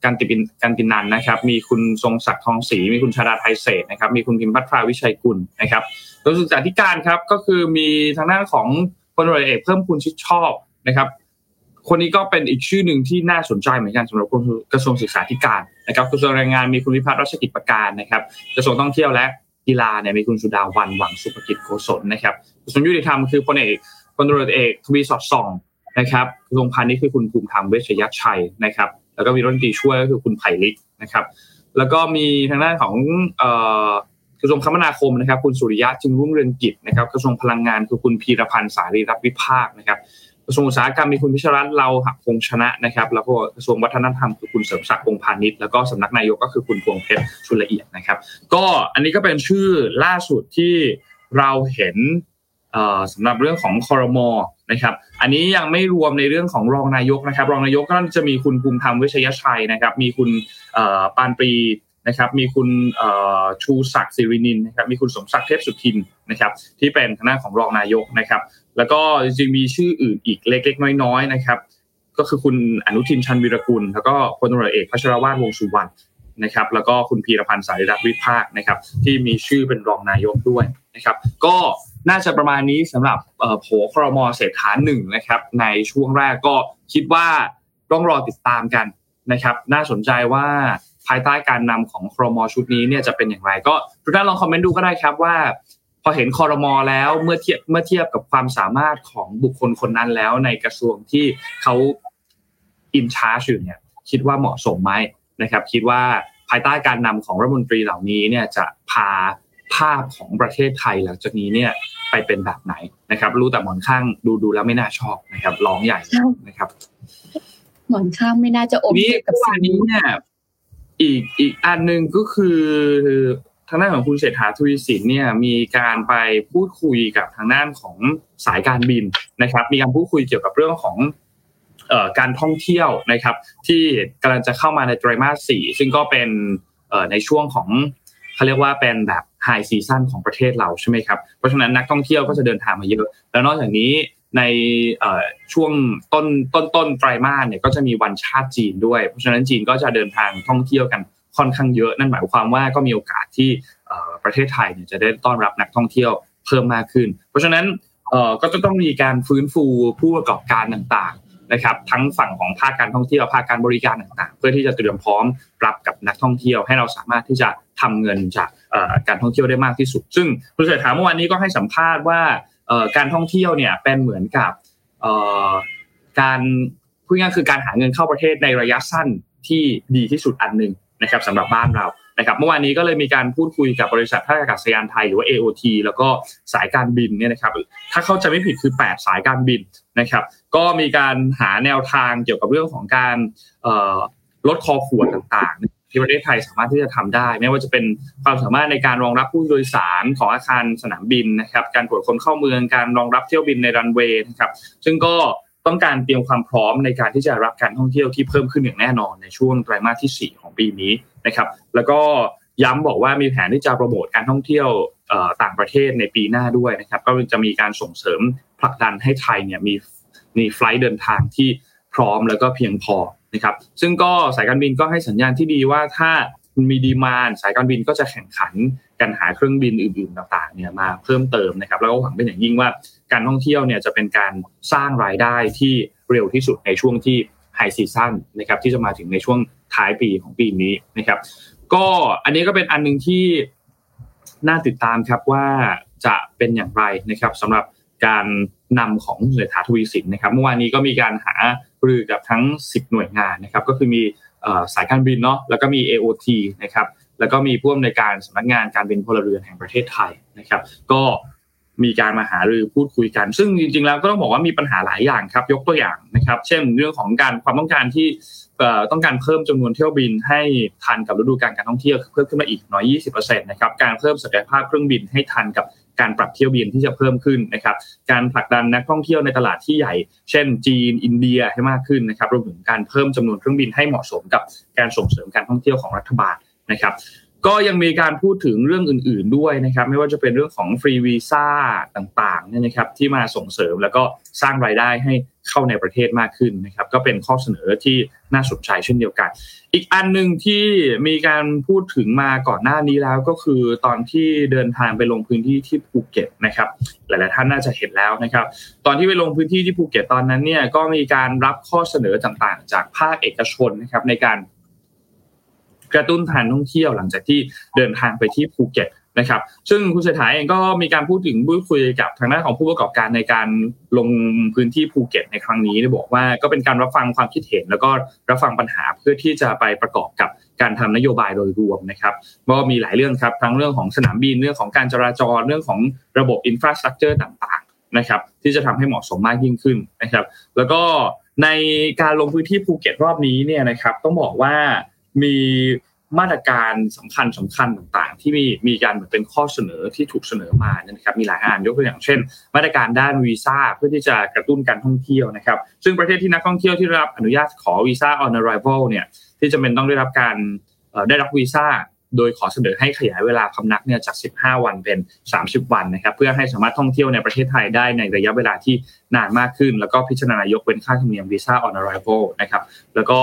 การติบินการตินันนะครับ มีคุณทรงศักดิ์ทองศรีมีคุณชาดาไทยเศษนะครับ มีคุณพิมพ์พัทราวิชัยกุลนะครับ โดยศึกษาธิการครับ ก็คือมีทางด้านของพลเรือเอกเพิ่มคุณชิดชอบนะครับ คนนี้ก็เป็นอีกชื่อหนึ่งที่น่าสนใจเหมือนกันสำหรับกระทรวงศึกษาธิการนะครับกระทรวงแรงงานมีคุณวิพัฒน์รัชกิจประการนะครับกระทรวงท่องเที่ยวและกีฬาเนี่ยมีคุณสุดาวันหวังสุภกิจโกศลนะครับกระทรวงยุติธรรมคือพลเอกพลตรวจเอกทวีสอดส่องนะครับกระทรวงพาณิชย์คือคุณภูมิธรรมเวชยชัยนะครับ แล้วก็มีรัฐมนตรีช่วยก็คือคุณไผ่ลิกนะครับ แล้วก็มีทางด้านของ ระทรวงคมนาคมนะครับ คุณสุริยะจึงรุ่งเรืองกิจนะครับกระทรวงพลังงานคือคุณพีรพันธ์สารีรัตวิภาคนะครับกระทรวงอุตสาหกรรมมีคุณพิชรัตน์เราหักคงชนะนะครับ แล้วก็กระทรวงวัฒนธรรมคือคุณเสริมศักดิ์องพาณิชย์แล้วก็สำนักนายกก็คือคุณพวงเพชรชุลละเอียดนะครับ ก็อันนี้ก็เป็นชื่อล่าสุดที่เราเห็นสำหรับเรื่องของคอรมอนะครับ อันนี้ยังไม่รวมในเรื่องของรองนายกนะครับ รองนายกก็จะมีคุณภูมิธรรมวิชยชัยนะครับ มีคุณปานปรี นะครับมีคุณชูศักดิ์สิรินินนะครับมีคุณสมศักดิ์เทพสุทินนะครับที่เป็นทางด้านของรองนายกนะครับ แล้วก็จริงมีชื่ออื่นอีกเล็กๆ น้อยๆนะครับ ก็คือคุณอนุทินชันวีรกุล แล้วก็พลตำรวจเอกพัชรวาทวงสุวรรณนะครับแล้วก็คุณพีรพันธ์สารีรัตน์วิภาคนะครับที่มีชื่อเป็นรองนายกด้วยนะครับก็น่าจะประมาณนี้สำหรับโผครมเศรษฐาหนึ่งนะครับในช่วงแรกก็คิดว่าต้องรอติดตามกันนะครับ น่าสนใจว่า ภายใต้การนำของครมชุดนี้เนี่ยจะเป็นอย่างไร ก็ทุกท่านลองคอมเมนต์ดูก็ได้ครับว่า พอเห็นคอรมอแล้วเมื่อเทียบเมื่อเทียบกับความสามารถของบุคคลคนนั้นแล้วในกระทรวงที่เขาอินชาร์จอยู่เนี่ยคิดว่าเหมาะสมไหมนะครับ คิดว่าภายใต้การนำของรัฐมนตรีเหล่านี้เนี่ยจะพาภาพของประเทศไทยหลังจากนี้เนี่ยไปเป็นแบบไหนนะครับ รู้แต่หมอนข้างดูดูแล้วไม่น่าชอบนะครับร้องใหญ่นะครับ หมอนข้างไม่น่าจะอมกับสิ่งนี้เนี่ย อีกอีกอันหนึ่งก็คือทางด้านของคุณเศรษฐาทวีสินเนี่ยมีการไปพูดคุยกับทางด้านของสายการบินนะครับ มีการพูดคุยเกี่ยวกับเรื่องของการท่องเที่ยวนะครับ ที่กำลังจะเข้ามาในไตรมาสสี่ซึ่งก็เป็นในช่วงของเขาเรียกว่าเป็นแบบไฮซีซั่นของประเทศเราใช่ไหมครับ เพราะฉะนั้นนักท่องเที่ยวก็จะเดินทางมาเยอะ แล้วนอกจากนี้ ในช่วงต้นต้นต้นไตรมาสเนี่ยก็จะมีวันชาติจีนด้วย เพราะฉะนั้นจีนก็จะเดินทางท่องเที่ยวกันค่อนข้างเยอะ นั่นหมายความว่าก็มีโอกาสที่ประเทศไทยเนี่ยจะได้ต้อนรับนักท่องเที่ยวเพิ่มมากขึ้น เพราะฉะนั้นก็จะต้องมีการฟื้นฟูผู้ประกอบการต่างๆนะครับทั้งฝั่งของภาคการท่องเที่ยวภาคการบริการต่างๆ เพื่อที่จะเตรียมพร้อมรับกับนักท่องเที่ยว ให้เราสามารถที่จะทำเงินจากการท่องเที่ยวได้มากที่สุด ซึ่งคุณเศรษฐาเมื่อวานนี้ก็ให้สัมภาษณ์ว่า การท่องเที่ยวเนี่ยเป็นเหมือนกับการพูดง่ายคือการหาเงินเข้าประเทศในระยะสั้นที่ดีที่สุดอันหนึ่งนะครับสำหรับบ้านเรานะครับเมื่อวานนี้ก็เลยมีการพูดคุยกับบริษัทท่าอากาศยานไทยหรือว่า AOT แล้วก็สายการบินเนี่ยนะครับถ้าเข้าใจไม่ผิดคือ 8 สายการบินนะครับก็มีการหาแนวทางเกี่ยวกับเรื่องของการลดคอขวดต่างๆ ที่ประเทศไทยสามารถที่จะทำได้ ไม่ว่าจะเป็นความสามารถในการรองรับผู้โดยสารของอาคารสนามบินนะครับการตรวจคนเข้าเมืองการรองรับเที่ยวบินในรันเวย์นะครับซึ่งก็ต้องการเตรียมความพร้อมในการที่จะรับการท่องเที่ยวที่เพิ่มขึ้นอย่างแน่นอนในช่วงไตรมาสที่ 4 ของปีนี้นะครับ แล้วก็ย้ำบอกว่ามีแผนที่จะโปรโมทการท่องเที่ยวต่างประเทศในปีหน้าด้วยนะครับ ก็จะมีการส่งเสริมผลักดันให้ไทยเนี่ยมีมีไฟล์เดินทางที่พร้อมแล้วก็เพียงพอ นะครับซึ่งก็สายการบินก็ให้สัญญาณที่ดีว่าถ้ามีดีมานสายการบินก็จะแข่งขันกันหาเครื่องบินอื่นๆต่างๆเนี่ยมาเพิ่มเติมนะครับแล้วก็หวังเป็นอย่างยิ่งว่าการท่องเที่ยวเนี่ยจะเป็นการสร้างรายได้ที่เร็วที่สุดในช่วงที่ไฮซีซั่นนะครับที่จะมาถึงในช่วงท้ายปีของปีนี้นะครับ ก็อันนี้ก็เป็นอันหนึ่งที่น่าติดตามครับว่าจะเป็นอย่างไรนะครับสำหรับการ นำของเศรษฐาทวีสินนะครับ เมื่อวานนี้ก็มีการหารือกับทั้ง 10 หน่วยงานนะครับ ก็คือมีสายการบินเนาะแล้วก็มี AOT นะครับแล้วก็มีผู้อำนวยการสำนักงานการบินพลเรือนแห่งประเทศไทยนะครับ ก็มีการมาหารือพูดคุยกัน ซึ่งจริงๆแล้วก็ต้องบอกว่ามีปัญหาหลายอย่างครับ ยกตัวอย่างนะครับ เช่นเรื่องของการความต้องการที่ต้องการเพิ่มจำนวนเที่ยวบินให้ทันกับฤดูกาลการท่องเที่ยวเพิ่มขึ้นมาอีกน้อย 20%นะครับ การเพิ่มศักยภาพเครื่องบินให้ทันกับ การปรับเที่ยวบินที่จะเพิ่มขึ้นนะครับการผลักดันนักท่องเที่ยวในตลาดที่ใหญ่ เช่น จีนอินเดียให้มากขึ้นนะครับรวมถึงการเพิ่มจำนวนเครื่องบินให้เหมาะสมกับการส่งเสริมการท่องเที่ยวของรัฐบาลนะครับ ก็ยังมีการพูดถึงเรื่องอื่น ๆด้วยนะครับ ไม่ว่าจะเป็นเรื่องของฟรีวีซ่าต่างๆเนี่ยนะครับ ที่มาส่งเสริมแล้วก็สร้างรายได้ให้เข้าในประเทศมากขึ้นนะครับ ก็เป็นข้อเสนอที่น่าสนใจเช่นเดียวกัน อีกอันหนึ่งที่มีการพูดถึงมาก่อนหน้านี้แล้วก็คือตอนที่เดินทางไปลงพื้นที่ที่ภูเก็ตนะครับ หลายๆท่านน่าจะเห็นแล้วนะครับ ตอนที่ไปลงพื้นที่ที่ภูเก็ตตอนนั้นเนี่ยก็มีการรับข้อเสนอต่างๆ จากภาคเอกชนนะครับในการ กระตุ้นการท่องเที่ยวหลังจากที่เดินทางไปที่ภูเก็ตนะครับ ซึ่งคุณเศรษฐาเองก็มีการพูดถึงพูดคุยกับทางด้านของผู้ประกอบการในการลงพื้นที่ภูเก็ตในครั้งนี้ได้บอกว่าก็เป็นการรับฟังความคิดเห็น แล้วก็รับฟังปัญหาเพื่อที่จะไปประกอบกับการทำนโยบายโดยรวมนะครับก็มีหลายเรื่องครับทั้งเรื่องของสนามบินเรื่องของการจราจรเรื่องของระบบ infrastructure ต่างๆนะครับ ที่จะทำให้เหมาะสมมากยิ่งขึ้นนะครับ แล้วก็ในการลงพื้นที่ภูเก็ตรอบนี้เนี่ยนะครับ ต้องบอกว่า มีมาตรการสำคัญสำคัญต่างๆ ที่มีมีการเหมือนเป็นข้อเสนอที่ถูกเสนอมานะครับมีหลายอันยกตัวอย่างเช่น มาตรการด้านวีซ่าเพื่อที่จะกระตุ้นการท่องเที่ยวนะครับ ซึ่งประเทศที่นักท่องเที่ยวที่รับอนุญาตขอวีซ่า on arrival เนี่ยที่จะเป็นต้องได้รับการได้รับวีซ่าโดยขอเสนอให้ขยายเวลาพำนักเนี่ยจาก 15 วันเป็น 30 วันนะครับเพื่อให้สามารถท่องเที่ยวในประเทศไทยได้ในระยะเวลาที่นานมากขึ้น แล้วก็พิจารณายกเว้นค่าธรรมเนียมวีซ่า on arrival นะครับแล้วก็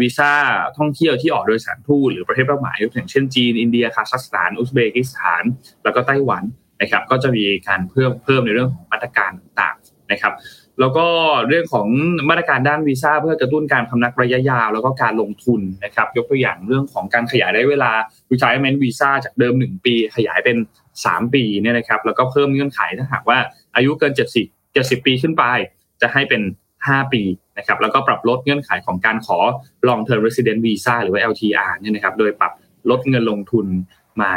วีซ่าท่องเที่ยวที่ออกโดยสารทูตหรือประเทศเป้าหมายอย่างเช่นจีน อินเดียคาซัคสถาน อุซเบกิสถาน แล้วก็ไต้หวันนะครับ ก็จะมีการเพิ่มเพิ่มในเรื่องของมาตรการต่างๆนะครับ แล้วก็เรื่องของมาตรการด้านวีซ่าเพื่อกระตุ้นการพำนักระยะยาว แล้วก็การลงทุนนะครับ ยกตัวอย่างเรื่องของการขยายได้เวลา retirement visa จากเดิม 1 ปี ขยายเป็น 3 ปีเนี่ยนะครับ แล้วก็เพิ่มเงื่อนไขถ้าหากว่าอายุเกิน 70 70 ปีขึ้นไป จะให้เป็น 5 ปี นะครับแล้วก็ปรับลดเงื่อนไขของการขอ long term resident visa หรือว่า LTR เนี่ยนะครับโดยปรับลดเงินลงทุนมา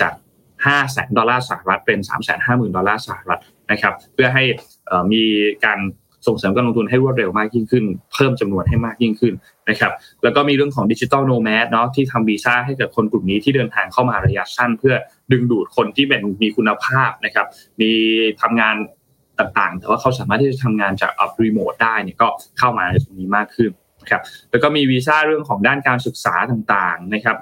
จาก5แสนดอลลาร์สหรัฐเป็น 3 5 0 0 0 0 ดอลลาร์สหรัฐนะครับเพื่อให้มีการส่งเสริมการลงทุนให้รวดเร็วมากยิ่งขึ้น เพิ่มจำนวนให้มากยิ่งขึ้นนะครับแล้วก็มีเรื่องของดิจิทัลโนแมดเนาะที่ทำวีซ่าให้กับคนกลุ่มนี้ที่เดินทางเข้ามาระยะสั้น เพื่อดึงดูดคนที่เป็นมีคุณภาพนะครับมีทำงาน ต่างๆ แต่ว่าเขาสามารถที่จะทำงานจากอัพรีโมทได้เนี่ยก็เข้ามาในตรงนี้มากขึ้นครับแล้วก็มีวีซ่าเรื่องของด้านการศึกษาต่างๆนะครับ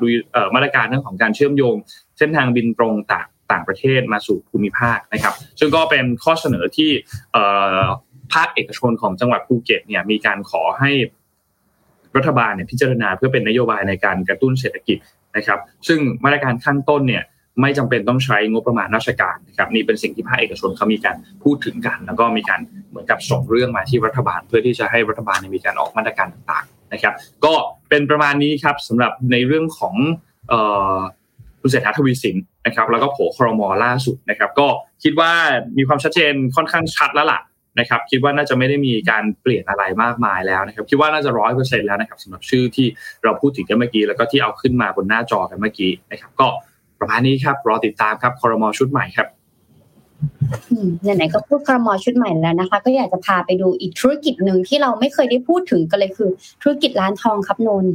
มาตรการเรื่องของการเชื่อมโยง เส้นทางบินตรงต่างต่างประเทศมาสู่ภูมิภาคนะครับ ซึ่งก็เป็นข้อเสนอที่ภาคเอกชนของจังหวัดภูเก็ตเนี่ยมีการขอให้รัฐบาลเนี่ยพิจารณาเพื่อเป็นนโยบายในการกระตุ้นเศรษฐกิจนะครับ ซึ่งมาตรการขั้นต้นเนี่ย ไม่จำเป็นต้องใช้งบประมาณราชการนะครับนี่เป็นสิ่งที่ภาคเอกชนเขามีการพูดถึงกัน แล้วก็มีการเหมือนกับส่งเรื่องมาที่รัฐบาล เพื่อที่จะให้รัฐบาลมีการออกมาตรการต่างๆนะครับ ก็เป็นประมาณนี้ครับสำหรับในเรื่องของคุณเศรษฐาทวีสินนะครับแล้วก็โผครมล่าสุดนะครับ ก็คิดว่ามีความชัดเจนค่อนข้างชัดแล้วล่ะนะครับ คิดว่าน่าจะไม่ได้มีการเปลี่ยนอะไรมากมายแล้วนะครับ คิดว่าน่าจะร้อยเปอร์เซ็นแล้วนะครับสำหรับชื่อที่เราพูดถึงกันเมื่อกี้แล้วก็ที่เอาขึ้นมาบนหน้าจอกันเมื่อกี้นะครับ ก็ ประมาณนี้ครับรอติดตามครับคอรมอชุดใหม่ครับไหนๆก็พูดครมอชุดใหม่แล้วนะคะ ก็อยากจะพาไปดูอีกธุรกิจหนึ่งที่เราไม่เคยได้พูดถึงกันเลยคือ ธุรกิจร้านทองครับนน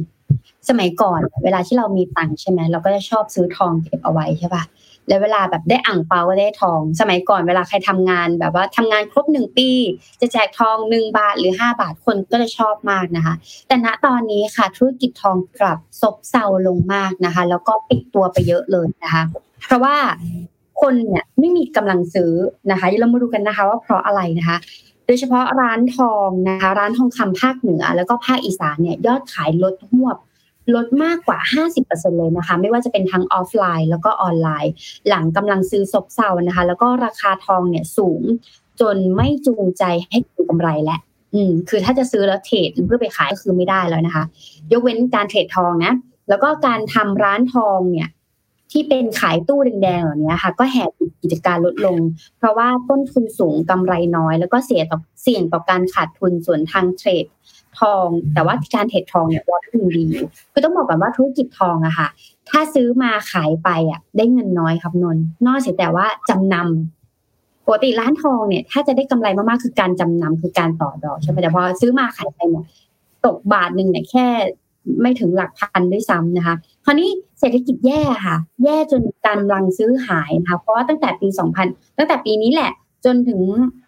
สมัยก่อน เวลาที่เรามีตังค์ใช่ไหมเราก็จะชอบซื้อทองเก็บเอาไว้ใช่ปะ แล้วเวลาแบบได้อ่างเปาก็ได้ทอง สมัยก่อนเวลาใครทำงานแบบว่าทำงานครบหนึ่งปี จะแจกทองหนึ่งบาทหรือห้าบาทคนก็จะชอบมากนะคะ แต่ณตอนนี้ค่ะธุรกิจทองกลับซบเซาลงมากนะคะ แล้วก็ปิดตัวไปเยอะเลยนะคะ เพราะว่าคนเนี่ยไม่มีกำลังซื้อนะคะเรามาดูกันนะคะ ว่าเพราะอะไรนะคะโดยเฉพาะร้านทองนะคะร้านทองคำภาคเหนือ แล้วก็ภาคอีสานเนี่ยยอดขายลดหวบ ลดมากกว่า 50%เลยนะคะ ไม่ว่าจะเป็นทั้งออฟไลน์ แล้วก็ออนไลน์ หลังกำลังซื้อซบเซานะคะ แล้วก็ราคาทองเนี่ยสูง จนไม่จูงใจให้เก็งกำไรและอืมคือถ้าจะซื้อแล้วเทรดเพื่อไปขายก็คือไม่ได้แล้วนะคะ ยกเว้นการเทรดทองนะ แล้วก็การทำร้านทองเนี่ยที่เป็นขายตู้แดงๆเหล่านี้ค่ะ ก็แหกกิจการลดลง เพราะว่าต้นทุนสูงกำไรน้อย แล้วก็เสี่ยงต่อเสี่ยงต่อการขาดทุนส่วนทางเทรด ทอง แต่ว่าการเทรดทองเนี่ยวอลุ่มดีคือต้องบอกก่อนว่าธุรกิจทองอะค่ะ ถ้าซื้อมาขายไปอะได้เงินน้อยครับนนนอกเสียแต่ว่าจำนำปกติร้านทองเนี่ย ถ้าจะได้กำไรมากๆคือการจำนำคือการต่อดอกใช่ไหมแต่พอซื้อมาขายไปเนี่ยตกบาทหนึ่งเนี่ยแค่ไม่ถึงหลักพันด้วยซ้ำนะคะ คราวนี้เศรษฐกิจแย่ค่ะ แย่จนการกำลังซื้อหายนะคะ เพราะว่าตั้งแต่ปี 2000 ตั้งแต่ปีนี้แหละ จนถึง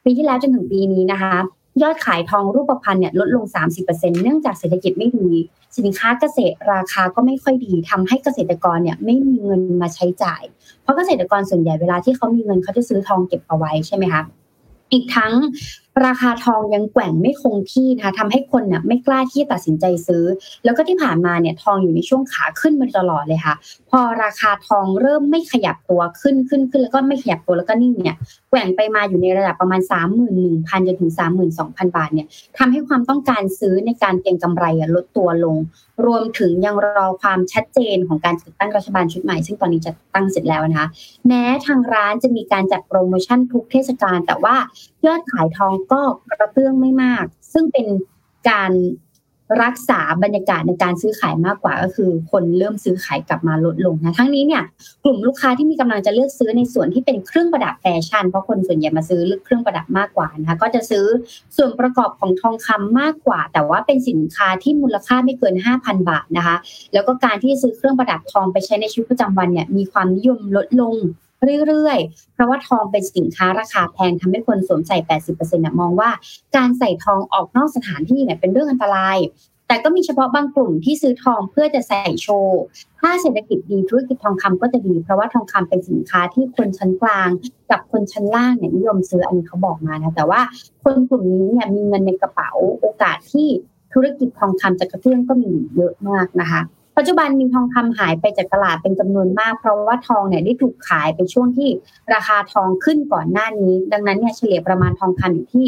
ปีที่แล้วจนถึงปีนี้นะคะ ยอดขายทองรูปพรรณเนี่ยลดลง 30%เนื่องจากเศรษฐกิจไม่ดี สินค้าเกษตรราคาก็ไม่ค่อยดีทำให้เกษตรกรเนี่ยไม่มีเงินมาใช้จ่าย เพราะเกษตรกรส่วนใหญ่เวลาที่เขามีเงินเขาจะซื้อทองเก็บเอาไว้ใช่ไหมคะอีกทั้ง ราคาทองยังแกว่งไม่คงที่นะคะทำให้คนเนี่ยไม่กล้าที่ตัดสินใจซื้อ แล้วก็ที่ผ่านมาเนี่ยทองอยู่ในช่วงขาขึ้นมาตลอดเลยค่ะ พอราคาทองเริ่มไม่ขยับตัวขึ้นขึ้นขึ้นแล้วก็ไม่ขยับตัวแล้วก็นิ่งเนี่ยแกว่งไปมาอยู่ในระดับประมาณ 31,000จนถึง 32,000 บาทเนี่ยทำให้ความต้องการซื้อในการเก็งกำไรลดตัวลง รวมถึงยังรอความชัดเจนของการจัดตั้งรัฐบาลชุดใหม่ ซึ่งตอนนี้จะตั้งเสร็จแล้วนะคะ แม้ทางร้านจะมีการจัดโปรโมชั่นทุกเทศกาลแต่ว่า ยอดขายทองก็กระเตื้องไม่มาก ซึ่งเป็นการรักษาบรรยากาศในการซื้อขายมากกว่าก็คือ คนเริ่มซื้อขายกลับมาลดลงนะทั้งนี้เนี่ยกลุ่มลูกค้าที่มีกำลังจะเลือกซื้อในส่วนที่เป็นเครื่องประดับแฟชั่นเพราะคนส่วนใหญ่มาซื้อเครื่องประดับมากกว่านะคะก็จะซื้อส่วนประกอบของทองคำมากกว่า แต่ว่าเป็นสินค้าที่มูลค่าไม่เกิน 5,000 บาทนะคะ แล้วก็การที่ซื้อเครื่องประดับทองไปใช้ในชีวิตประจำวันเนี่ยมีความนิยมลดลง เรื่อยๆ เพราะว่าทองเป็นสินค้าราคาแพงทำให้คนสวมใส่ 80%นะมองว่าการใส่ทองออกนอกสถานที่เนี่ยเป็นเรื่องอันตราย แต่ก็มีเฉพาะบางกลุ่มที่ซื้อทองเพื่อจะใส่โชว์ ถ้าเศรษฐกิจดีธุรกิจทองคำก็จะดี เพราะว่าทองคำเป็นสินค้าที่คนชั้นกลาง กับคนชั้นล่างเนี่ยนิยมซื้ออันนี้เขาบอกมานะแต่ว่าคนกลุ่มนี้เนี่ยมีเงินในกระเป๋าโอกาสที่ธุรกิจทองคำจะกระเตื้องก็มีเยอะมากนะคะ ปัจจุบันมีทองคำหายไปจากตลาดเป็นจำนวนมาก เพราะว่าทองเนี่ยได้ถูกขายไปช่วงที่ราคาทองขึ้นก่อนหน้านี้ ดังนั้นเนี่ยเฉลี่ยประมาณทองคำอยู่ที่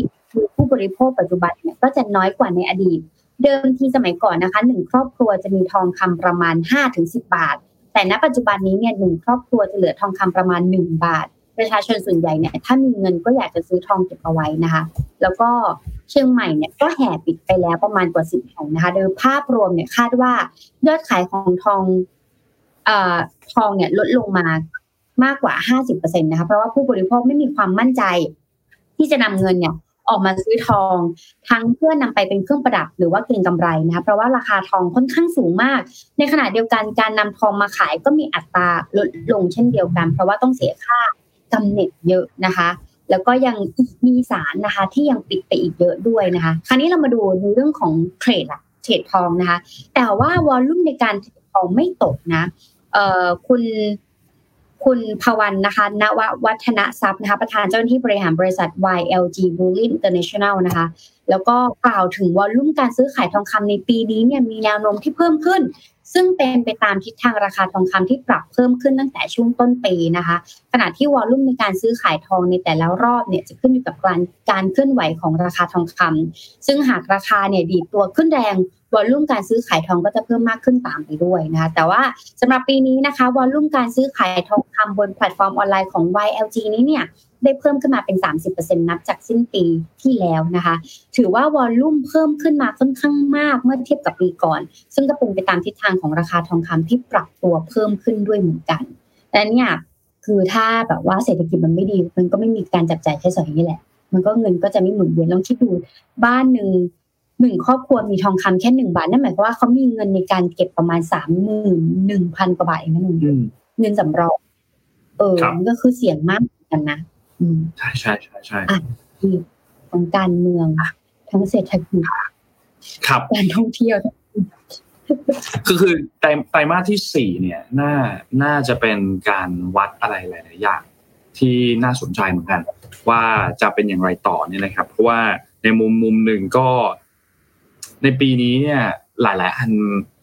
ผู้บริโภคปัจจุบันเนี่ยก็จะน้อยกว่าในอดีต เดิมทีสมัยก่อนนะคะหนึ่งครอบครัวจะมีทองคำประมาณ5-10ถึงบาท แต่ณปัจจุบันนี้เนี่ยหนึ่งครอบครัวจะเหลือทองคำประมาณ 1 บาท ประชาชนส่วนใหญ่เนี่ยถ้ามีเงินก็อยากจะซื้อทองเก็บเอาไว้นะคะ แล้วก็เชียงใหม่เนี่ยก็แห่ปิดไปแล้วประมาณกว่าสิบแห่งนะคะ โดยภาพรวมเนี่ยคาดว่ายอดขายของทองเอ่อทองเนี่ยลดลงมามากกว่า50%นตนะคะเพราะว่าผู้บริโภคไม่มีความมั่นใจ ที่จะนำเงินเนี่ยออกมาซื้อทอง ทั้งเพื่อนำไปเป็นเครื่องประดับหรือว่าเก็งกำไรนะคะเพราะว่าราคาทองค่อนข้างสูงมาก ในขณะเดียวกันการนำทองมาขายก็มีอัตราลดลงเช่นเดียวกัน เพราะว่าต้องเสียค่า กำเนิดเยอะนะคะ แล้วก็ยังมีสารนะคะ ที่ยังปิดไปอีกเยอะด้วยนะคะ คราวนี้เรามาดูในเรื่องของเทรดละเทรดทองนะคะ แต่ว่าวอลลุ่มในการเทรดทองไม่ตกนะเอ่อคุณคุณพวันนะคะนววัฒนทรัพย์นะคะประธานเจ้าหน้าที่บริหารบริษัท YLG Bullion International นะคะ แล้วก็กล่าวถึงวอลลุ่มการซื้อขายทองคำในปีนี้เนี่ยมีแนวโน้มที่เพิ่มขึ้น ซึ่งเป็นไปตามทิศทางราคาทองคำที่ปรับเพิ่มขึ้นตั้งแต่ช่วงต้นปีนะคะ ขณะที่ volume ในการซื้อขายทองในแต่ละรอบเนี่ยจะขึ้นอยู่กับการการเคลื่อนไหวของราคาทองคำซึ่งหากราคาเนี่ยดีดตัวขึ้นแรง volume การซื้อขายทองก็จะเพิ่มมากขึ้นตามไปด้วยนะคะแต่ว่าสำหรับปีนี้นะคะ volume การซื้อขายทองคำบนแพลตฟอร์มออนไลน์ของ YLG นี้เนี่ยได้เพิ่มขึ้นมาเป็น 30%นับจากสิ้นปีที่แล้วนะคะ ถือว่า volume เพิ่มขึ้นมาค่อนข้างมากเมื่อเทียบกับปีก่อน ซึ่งก็เป็นไปตามทิศทางของราคาทองคำที่ปรับตัวเพิ่มขึ้นด้วยเหมือนกันแต่เนี่ยคือถ้าแบบว่าเศรษฐกิจมันไม่ดี มันก็ไม่มีการจับจ่ายใช้สอยนี่แหละ มันก็เงินก็จะไม่หมุนเวียนลองคิดดูบ้านหนึ่ง หนึ่งครอบครัวมีทองคำแค่หนึ่งบาทนั่นหมายความว่าเขามีเงินในการเก็บประมาณสามหมื่นหนึ่งพันกว่าบาทเองนะหนุ่มเงินสำรองเออมันก็คือเสี่ยงมากกันนะใช่ใช่ใช่ใช่ที่ของการเมืองทั้งเศรษฐกิจครับการท่องเที่ยวคือคือไตไตรมาสที่สี่เนี่ย น่าน่าจะเป็นการวัดอะไรหลายๆอย่างที่น่าสนใจเหมือนกัน ว่าจะเป็นอย่างไรต่อเนี่ยนะครับ เพราะว่าในมุมมุมหนึ่งก็ ในปีนี้เนี่ยหลาย ๆ อัน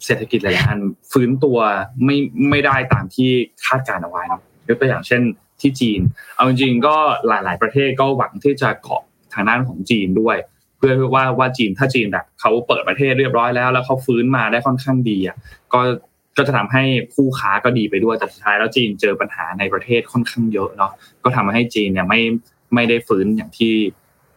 เศรษฐกิจหลาย ๆ อันฟื้นตัวไม่ไม่ได้ตามที่คาดการเอาไว้นะยกตัวอย่างเช่นที่จีน เอาจริงก็หลาย ๆ ประเทศก็หวังที่จะเกาะทางด้านของจีนด้วย เพื่อว่าว่าจีนถ้าจีนแบบเขาเปิดประเทศเรียบร้อยแล้ว แล้วเขาฟื้นมาได้ค่อนข้างดีอะก็ก็จะทำให้คู่ค้าก็ดีไปด้วยแต่สุดท้ายแล้วจีนเจอปัญหาในประเทศค่อนข้างเยอะเนาะก็ทำให้จีนเนี่ยไม่ไม่ได้ฟื้นอย่างที่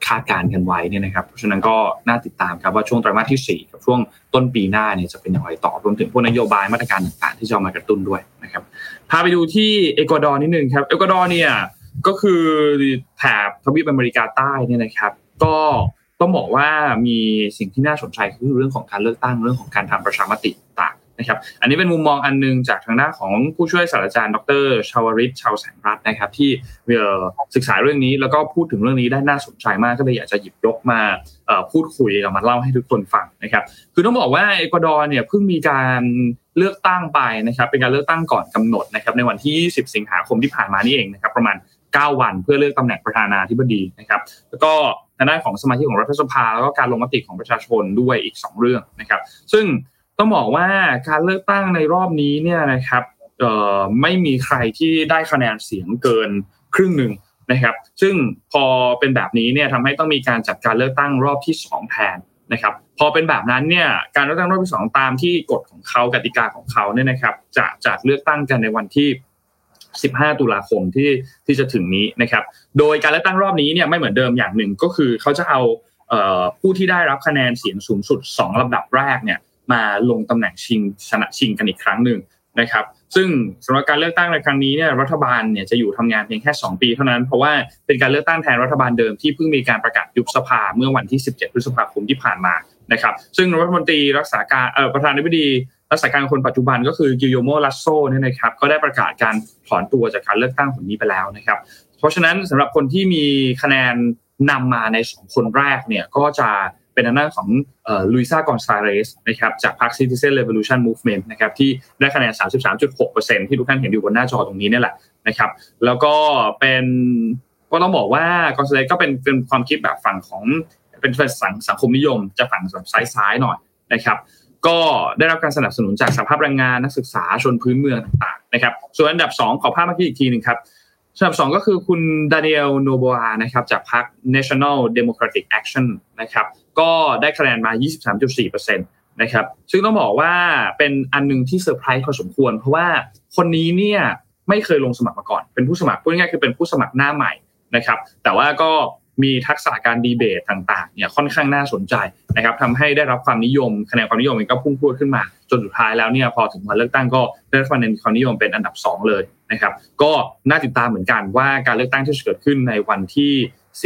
คาดการณ์กันไว้เนี่ยนะครับเพราะฉะนั้นก็น่าติดตามครับว่าช่วงไตรมาสที่ 4 กับช่วงต้นปีหน้าเนี่ยจะเป็นอย่างไรต่อรวมถึงพวกนโยบายมาตรการต่างๆ ที่จะมากระตุ้นด้วยนะครับพาไปดูที่เอกวาดอร์นิดนึงครับเอกวาดอร์เนี่ยก็คือแถบทวีปอเมริกาใต้เนี่ยนะครับ ก็ต้องบอกว่ามีสิ่งที่น่าสนใจคือเรื่องของการเลือกตั้งเรื่องของการทำประชามติต่าง นะครับอันนี้เป็นมุมมองอันนึงจากทางด้านของผู้ช่วยศาสตราจารย์ดรชาวริชชาวแสงรัตน์นะครับ ที่ศึกษาเรื่องนี้แล้วก็พูดถึงเรื่องนี้ได้น่าสนใจมากก็เลยอยากจะหยิบยกมาพูดคุยเอามาเล่าให้ทุกคนฟังนะครับ คือต้องบอกว่าเอกวาดอร์เนี่ยเพิ่งมีการเลือกตั้งไปนะครับ เป็นการเลือกตั้งก่อนกำหนดนะครับในวันที่20สิงหาคมที่ผ่านมานี่เองนะครับ ประมาณ 9 วันเพื่อเลือกตำแหน่งประธานาธิบดีนะครับ แล้วก็ทางด้านของสมาชิกของรัฐสภา แล้วก็การลงมติของประชาชนด้วยอีก 2 เรื่องนะครับ ซึ่ง ต้องบอกว่าการเลือกตั้งในรอบนี้เนี่ยนะครับไม่มีใครที่ได้คะแนนเสียงเกินครึ่งหนึ่งนะครับ ซึ่งพอเป็นแบบนี้เนี่ยทำให้ต้องมีการจัดการเลือกตั้งรอบที่2แทนนะครับ พอเป็นแบบนั้นเนี่ยการเลือกตั้งรอบที่สองตามที่กฎของเขากติกาของเขาเนี่ยนะครับ จะจัดเลือกตั้งกันในวันที่ 15 ตุลาคมที่ที่จะถึงนี้นะครับ โดยการเลือกตั้งรอบนี้เนี่ยไม่เหมือนเดิมอย่างหนึ่งก็คือเขาจะเอาผู้ที่ได้รับคะแนนเสียงสูงสุด 2ลำดับแรกเนี่ย มาลงตำแหน่งชิงชนะชิงกันอีกครั้งหนึ่งนะครับ ซึ่งสำหรับการเลือกตั้งในครั้งนี้เนี่ยรัฐบาลเนี่ยจะอยู่ทำงานเพียงแค่ 2 ปีเท่านั้น เพราะว่าเป็นการเลือกตั้งแทนรัฐบาลเดิมที่เพิ่งมีการประกาศยุบสภาเมื่อวันที่ 17 พฤษภาคมที่ผ่านมานะครับ ซึ่งรัฐมนตรีรักษาการเอ่อประธานาธิบดีรักษาการคนปัจจุบันก็คือกิโยโมลัสโซเนี่ยนะครับก็ได้ประกาศการถอนตัวจากการเลือกตั้งผลนี้ไปแล้วนะครับ เพราะฉะนั้นสำหรับคนที่มีคะแนนนำมาในสองคนแรกเนี่ยก็จะ เป็นทางด้านของลุยซากอนซาเรสนะครับจากพรรค Citizen Revolution Movement นะครับที่ได้คะแนน 33.6%ที่ทุกท่านเห็นอยู่บนหน้าจอตรงนี้นี่แหละนะครับ แล้วก็เป็นก็ต้องบอกว่ากอนซาเรสก็เป็นเป็นความคิดแบบฝั่งของเป็นสังสังคมนิยม จะฝั่งแบบซ้ายๆหน่อยนะครับก็ได้รับการสนับสนุนจากสภาพแรงงานนักศึกษาชนพื้นเมืองต่างๆนะครับ ส่วนอันดับ 2 ขอภาพมาที่อีกทีหนึ่งครับ อันดับ2ก็คือคุณดานิเอลโนโบอานะครับจากพรรค National Democratic Action นะครับก็ได้คะแนนมา 23.4%นะครับซึ่งต้องบอกว่าเป็นอันนึงที่เซอร์ไพรส์พอสมควร เพราะว่าคนนี้เนี่ยไม่เคยลงสมัครมาก่อน เป็นผู้สมัครพูดง่ายๆคือเป็นผู้สมัครหน้าใหม่นะครับแต่ว่าก็มีทักษะการดีเบตต่างๆเนี่ยค่อนข้างน่าสนใจนะครับทำให้ได้รับความนิยมคะแนนความนิยมมันก็พุ่งพรวดขึ้นมา จนสุดท้ายแล้วเนี่ยพอถึงวันเลือกตั้งก็ได้รับคะแนนความนิยมเป็นอันดับ 2 เลยนะครับ ก็น่าติดตามเหมือนกันว่าการเลือกตั้งที่จะเกิดขึ้นในวันที่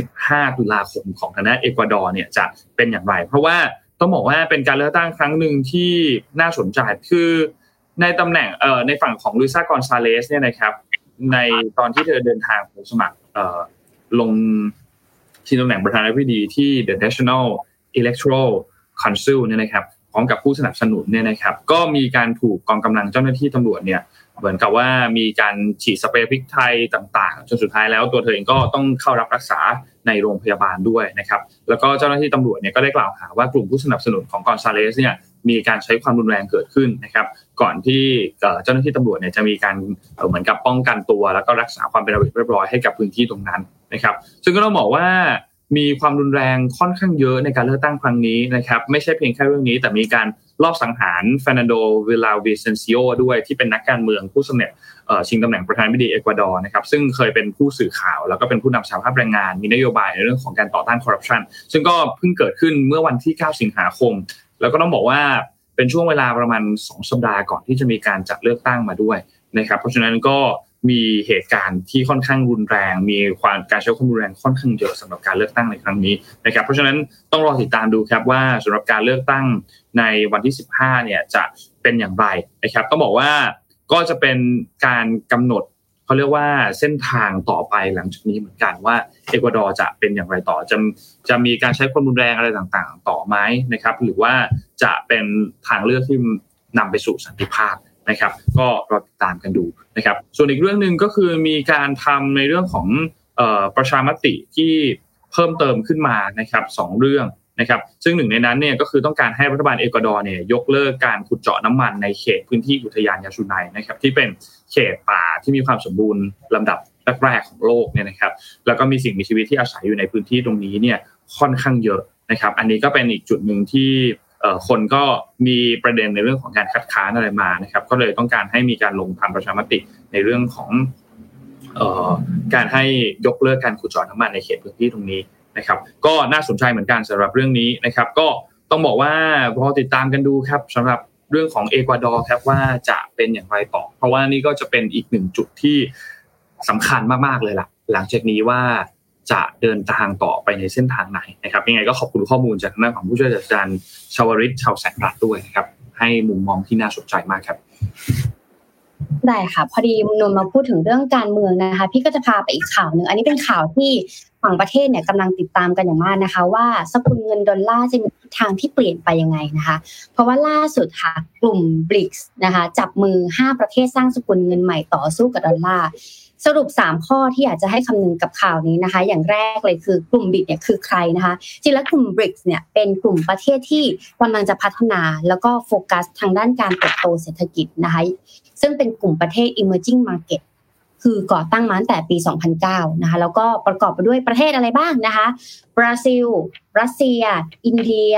15 ตุลาคมของทางด้าเอกวาดอร์เนี่ยจะเป็นอย่างไร เพราะว่าต้องบอกว่าเป็นการเลือกตั้งครั้งหนึ่งที่น่าสนใจคือในตำแหน่งเอ่อในฝั่งของลุยซากอนซาเลสเนี่ยนะครับ ในตอนที่เธอเดินทางลงสมัครเอ่อลงที่ตำแหน่งประธานาธิบดีที่ The National Electoral Council เนี่ยนะครับ พร้อมกับผู้สนับสนุนเนี่ยนะครับ ก็มีการถูกกองกำลังเจ้าหน้าที่ตำรวจเนี่ยเหมือนกับว่ามีการฉีดสเปรย์พริกไทยต่างๆจนสุดท้ายแล้วตัวเธอเองก็ต้องเข้ารับรักษาในโรงพยาบาลด้วยนะครับแล้วก็เจ้าหน้าที่ตำรวจเนี่ยก็ได้กล่าวหาว่ากลุ่มผู้สนับสนุนของกอนซาเลสเนี่ยมีการใช้ความรุนแรงเกิดขึ้นนะครับ ก่อนที่เจ้าหน้าที่ตำรวจเนี่ยจะมีการเหมือนกับป้องกันตัว แล้วก็รักษาความเป็นระเบียบเรียบร้อยให้กับพื้นที่ตรงนั้นนะครับ ซึ่งก็ต้องบอกว่า มีความรุนแรงค่อนข้างเยอะในการเลือกตั้งครั้งนี้นะครับไม่ใช่เพียงแค่เรื่องนี้ แต่มีการลอบสังหารเฟอร์นันโด วิลลาวิเซนซิโอด้วยที่เป็นนักการเมืองผู้สมัครชิงตำแหน่งประธานาธิบดีเอกวาดอร์นะครับซึ่งเคยเป็นผู้สื่อข่าว แล้วก็เป็นผู้นำสหภาพแรงงาน มีนโยบายในเรื่องของการต่อต้านคอร์รัปชันซึ่งก็เพิ่งเกิดขึ้นเมื่อวันที่ 9 สิงหาคม แล้วก็ต้องบอกว่าเป็นช่วงเวลาประมาณ 2 สัปดาห์ก่อนที่จะมีการจัดเลือกตั้งมาด้วยนะครับเพราะฉะนั้นก็ มีเหตุการณ์ที่ค่อนข้างรุนแรง มีความการใช้ความรุนแรงค่อนข้างเยอะสำหรับการเลือกตั้งในครั้งนี้นะครับ เพราะฉะนั้นต้องรอติดตามดูครับว่าสำหรับการเลือกตั้งในวันที่ 15 เนี่ยจะเป็นอย่างไรนะครับต้องบอกว่าก็จะเป็นการกำหนดเขาเรียกว่าเส้นทางต่อไปหลังจากนี้เหมือนกันว่าเอกวาดอร์จะเป็นอย่างไรต่อจะจะมีการใช้ความรุนแรงอะไรต่างๆ ต่อไหมนะครับ หรือว่าจะเป็นทางเลือกที่นำไปสู่สันติภาพ นะครับ ก็รอติดตามกันดูนะครับ ส่วนอีกเรื่องหนึ่งก็คือมีการทำในเรื่องของประชามติที่เพิ่มเติมขึ้นมานะครับสองเรื่องนะครับซึ่งหนึ่งในนั้นเนี่ยก็คือต้องการให้รัฐบาลเอกวาดอร์เนี่ยยกเลิกการขุดเจาะน้ำมันในเขตพื้นที่อุทยานยาชูไนนะครับที่เป็นเขตป่าที่มีความสมบูรณ์ลำดับแรกๆของโลกเนี่ยนะครับแล้วก็มีสิ่งมีชีวิตที่อาศัยอยู่ในพื้นที่ตรงนี้เนี่ยค่อนข้างเยอะนะครับ อันนี้ก็เป็นอีกจุดหนึ่งที่ คนก็มีประเด็นในเรื่องของการคัดค้านอะไรมานะครับ ก็เลยต้องการให้มีการลงทำประชามติในเรื่องของการให้ยกเลิกการขุดเจาะน้ำมันในเขตพื้นที่ตรงนี้นะครับ ก็น่าสนใจเหมือนกันสำหรับเรื่องนี้นะครับ ก็ต้องบอกว่าพอติดตามกันดูครับสำหรับเรื่องของเอกวาดอร์ครับว่าจะเป็นอย่างไรต่อ เพราะว่านี่ก็จะเป็นอีกหนึ่งจุดที่สำคัญมากๆเลยล่ะ หลังจากนี้ว่า จะเดินทางต่อไปในเส้นทางไหนนะครับยังไงก็ขอบคุณข้อมูลจากทางด้านของผู้ช่วยศาสตราจารย์ชาวริตชาวแสงรัตด้วยนะครับ ให้มุมมองที่น่าสนใจมากครับได้ค่ะ พอดีนนมาพูดถึงเรื่องการเมืองนะคะ พี่ก็จะพาไปอีกข่าวหนึ่งอันนี้เป็นข่าวที่ฝั่งประเทศเนี่ยกำลังติดตามกันอย่างมากนะคะ ว่าสกุลเงินดอลลาร์จะมีทางที่เปลี่ยนไปยังไงนะคะ เพราะว่าล่าสุดค่ะกลุ่มบริกส์นะคะ จับมือ 5 ประเทศสร้างสกุลเงินใหม่ต่อสู้กับดอลลาร์ สรุป 3 ข้อที่อยากจะให้คำนึงกับข่าวนี้นะคะ อย่างแรกเลยคือกลุ่มบริกส์เนี่ยคือใครนะคะจริงแล้วกลุ่มบริกส์เนี่ยเป็นกลุ่มประเทศที่กำลังจะพัฒนาแล้วก็โฟกัสทางด้านการเติบโตเศรษฐกิจนะคะซึ่งเป็นกลุ่มประเทศ emerging market คือก่อตั้งมาตั้งแต่ปี 2009 นะคะ แล้วก็ประกอบไปด้วยประเทศอะไรบ้างนะคะ บราซิล รัสเซีย อินเดีย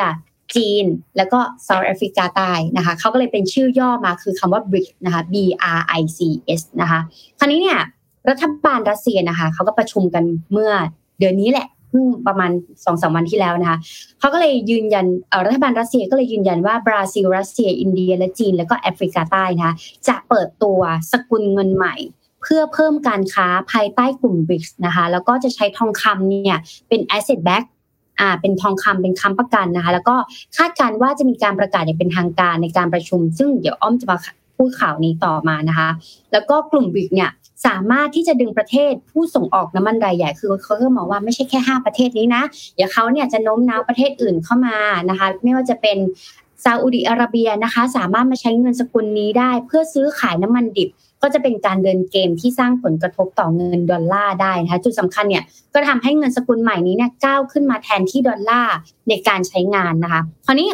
จีน แล้วก็เซาท์แอฟริกาใต้นะคะ เขาก็เลยเป็นชื่อย่อมาคือคำว่า BRICS นะคะ B R I C S นะคะ คราวนี้เนี่ย รัฐบาลรัสเซียนะคะเขาก็ประชุมกันเมื่อเดือนนี้แหละเพิ่งประมาณสองสามวันที่แล้วนะคะเขาก็เลยยืนยันรัฐบาลรัสเซียก็เลยยืนยันว่าบราซิลรัสเซีย อินเดีย และจีน แล้วก็แอฟริกาใต้นะคะจะเปิดตัวสกุลเงินใหม่ เพื่อเพิ่มการค้าภายใต้กลุ่มบริกส์นะคะแล้วก็จะใช้ทองคำเนี่ยเป็น asset back อ่าเป็นทองคำเป็นคำประกันนะคะ แล้วก็คาดการว่าจะมีการประกาศอย่างเป็นทางการในการประชุม ซึ่งเดี๋ยวอ้อมจะมา พูดข่าวนี้ต่อมานะคะ แล้วก็กลุ่มบริกส์เนี่ยสามารถที่จะดึงประเทศผู้ส่งออกน้ำมันรายใหญ่คือเขาก็มองว่าไม่ใช่แค่ 5 ประเทศนี้นะเดี๋ยวเขาเนี่ยจะโน้มน้าวประเทศอื่นเข้ามานะคะ ไม่ว่าจะเป็นซาอุดิอาระเบียนะคะ สามารถมาใช้เงินสกุลนี้ได้ เพื่อซื้อขายน้ำมันดิบ ก็จะเป็นการเดินเกมที่สร้างผลกระทบต่อเงินดอลลาร์ได้นะคะจุดสำคัญเนี่ยก็ทำให้เงินสกุลใหม่นี้เนี่ยก้าวขึ้นมาแทนที่ดอลลาร์ในการใช้งานนะคะคราวนี้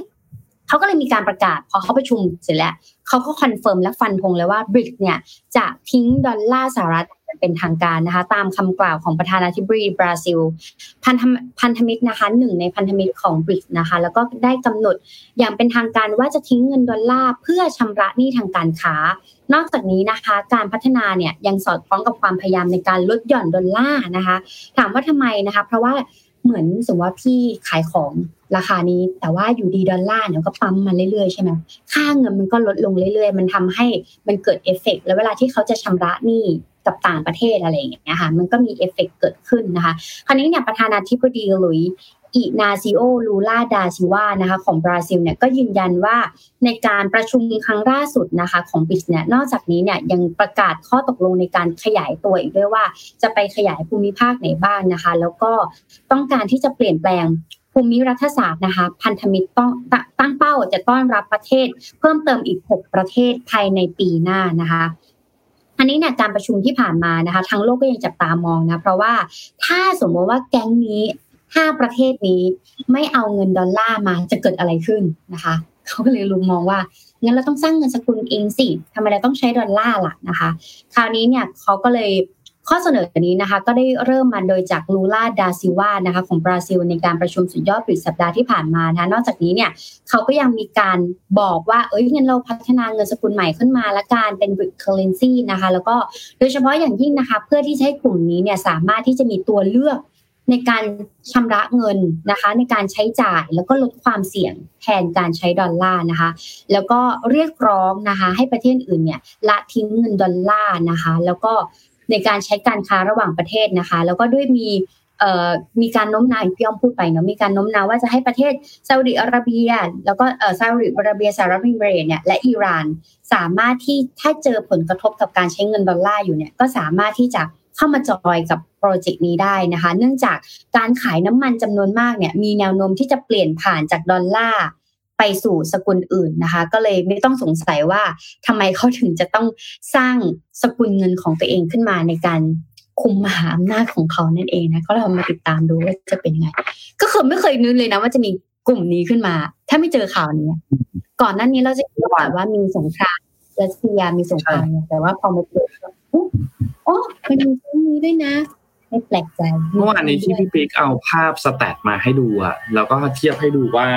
เขาก็เลยมีการประกาศพอเขาประชุมเสร็จแล้วเขาก็ confirm และฟันธงเลยว่าบริกส์เนี่ยจะทิ้งดอลลาร์สหรัฐเป็นทางการนะคะ ตามคำกล่าวของประธานาธิบดีบราซิล พันธพันธมิตรนะคะหนึ่งในพันธมิตรของบริกส์นะคะ แล้วก็ได้กำหนดอย่างเป็นทางการว่าจะทิ้งเงินดอลลาร์เพื่อชำระหนี้ทางการค้า นอกจากนี้นะคะ การพัฒนาเนี่ยยังสอดคล้องกับความพยายามในการลดหย่อนดอลลาร์นะคะ ถามว่าทำไมนะคะ เพราะว่า เหมือนสมมติว่าพี่ขายของราคานี้ แต่ว่าอยู่ดีดอลลาร์เนี่ยก็ปั๊มมาเรื่อยๆใช่ไหมค่าเงินมันก็ลดลงเรื่อยๆ มันทำให้มันเกิดเอฟเฟกแล้วเวลาที่เขาจะชำระหนี้กับต่างประเทศอะไรอย่างเงี้ยค่ะมันก็มีเอฟเฟกเกิดขึ้นนะคะ คราวนี้เนี่ยประธานาธิบดีหลุยส์ อินาซิโอลูลาดาซิลวานะคะของบราซิลเนี่ยก็ยืนยันว่าในการประชุมครั้งล่าสุดนะคะของบริกส์เนี่ยนอกจากนี้เนี่ยยังประกาศข้อตกลงในการขยายตัวอีกด้วยว่า จะไปขยายภูมิภาคไหนบ้างนะคะ แล้วก็ต้องการที่จะเปลี่ยนแปลงภูมิรัฐศาสตร์นะคะพันธมิตรต้องตั้งเป้าจะต้อนรับประเทศ เพิ่มเติมอีก 6 ประเทศภายในปีหน้านะคะอันนี้เนี่ยการประชุมที่ผ่านมานะคะ ทั้งโลกก็ยังจับตามองนะ เพราะว่าถ้าสมมติว่าแก๊งนี้ ห้าประเทศนี้ไม่เอาเงินดอลลาร์มาจะเกิดอะไรขึ้นนะคะเขาก็เลยลุงมองว่างั้นเราต้องสร้างเงินสกุลเองสิทำไมเราต้องใช้ดอลลาร์ล่ะนะคะ คราวนี้เนี่ยเขาก็เลยข้อเสนอนี้นะคะ ก็ได้เริ่มมาโดยจากลูลาดาซิวานะคะของบราซิลในการประชุมสุดยอดปิดสัปดาห์ที่ผ่านมานะนอกจากนี้เนี่ยเขาก็ยังมีการบอกว่าเอ้ยงั้นเราพัฒนาเงินสกุลใหม่ขึ้นมาละการเป็น brick currency นะคะ แล้วก็โดยเฉพาะอย่างยิ่งนะคะ เพื่อที่จะให้กลุ่มนี้เนี่ยสามารถที่จะมีตัวเลือก ในการชำระเงินนะคะ ในการใช้จ่ายแล้วก็ลดความเสี่ยงแทนการใช้ดอลลาร์นะคะ แล้วก็เรียกร้องนะคะ ให้ประเทศอื่นเนี่ยละทิ้งเงินดอลลาร์นะคะ แล้วก็ในการใช้การค้าระหว่างประเทศนะคะ แล้วก็ด้วยมีมีการโน้มน้าวพี่อ้อมพูดไปเนาะมีการโน้มน้าวว่าจะให้ประเทศซาอุดิอาระเบีย แล้วก็ซาอุดิอาระเบียสหรัฐอเมริกาเนี่ยและอิหร่านสามารถที่ถ้าเจอผลกระทบกับการใช้เงินดอลลาร์อยู่เนี่ยก็สามารถที่จะ เข้ามา join กับ project นี้ได้นะคะ เนื่องจากการขายน้ำมันจำนวนมากเนี่ยมีแนวโน้มที่จะเปลี่ยนผ่านจากดอลลาร์ไปสู่สกุลอื่นนะคะ ก็เลยไม่ต้องสงสัยว่าทำไมเขาถึงจะต้องสร้างสกุลเงินของตัวเองขึ้นมาในการคุมมหาอำนาจของเขานั่นเองนะก็เรามาติดตามดูว่าจะเป็นยังไง ก็คือไม่เคยนึกเลยนะว่าจะมีกลุ่มนี้ขึ้นมา ถ้าไม่เจอข่าวนี้ก่อนหน้านี้เราจะเห็นว่ามีสงครามรัสเซียมีสงครามแต่ว่าพอมาเจอ โอ้มันมีเรื่องนี้ด้วยนะไม่แปลกใจเมื่อวานนี้ที่พี่ปิ๊กเอาภาพสแตทมาให้ดูอะแล้วก็เทียบให้ดูว่า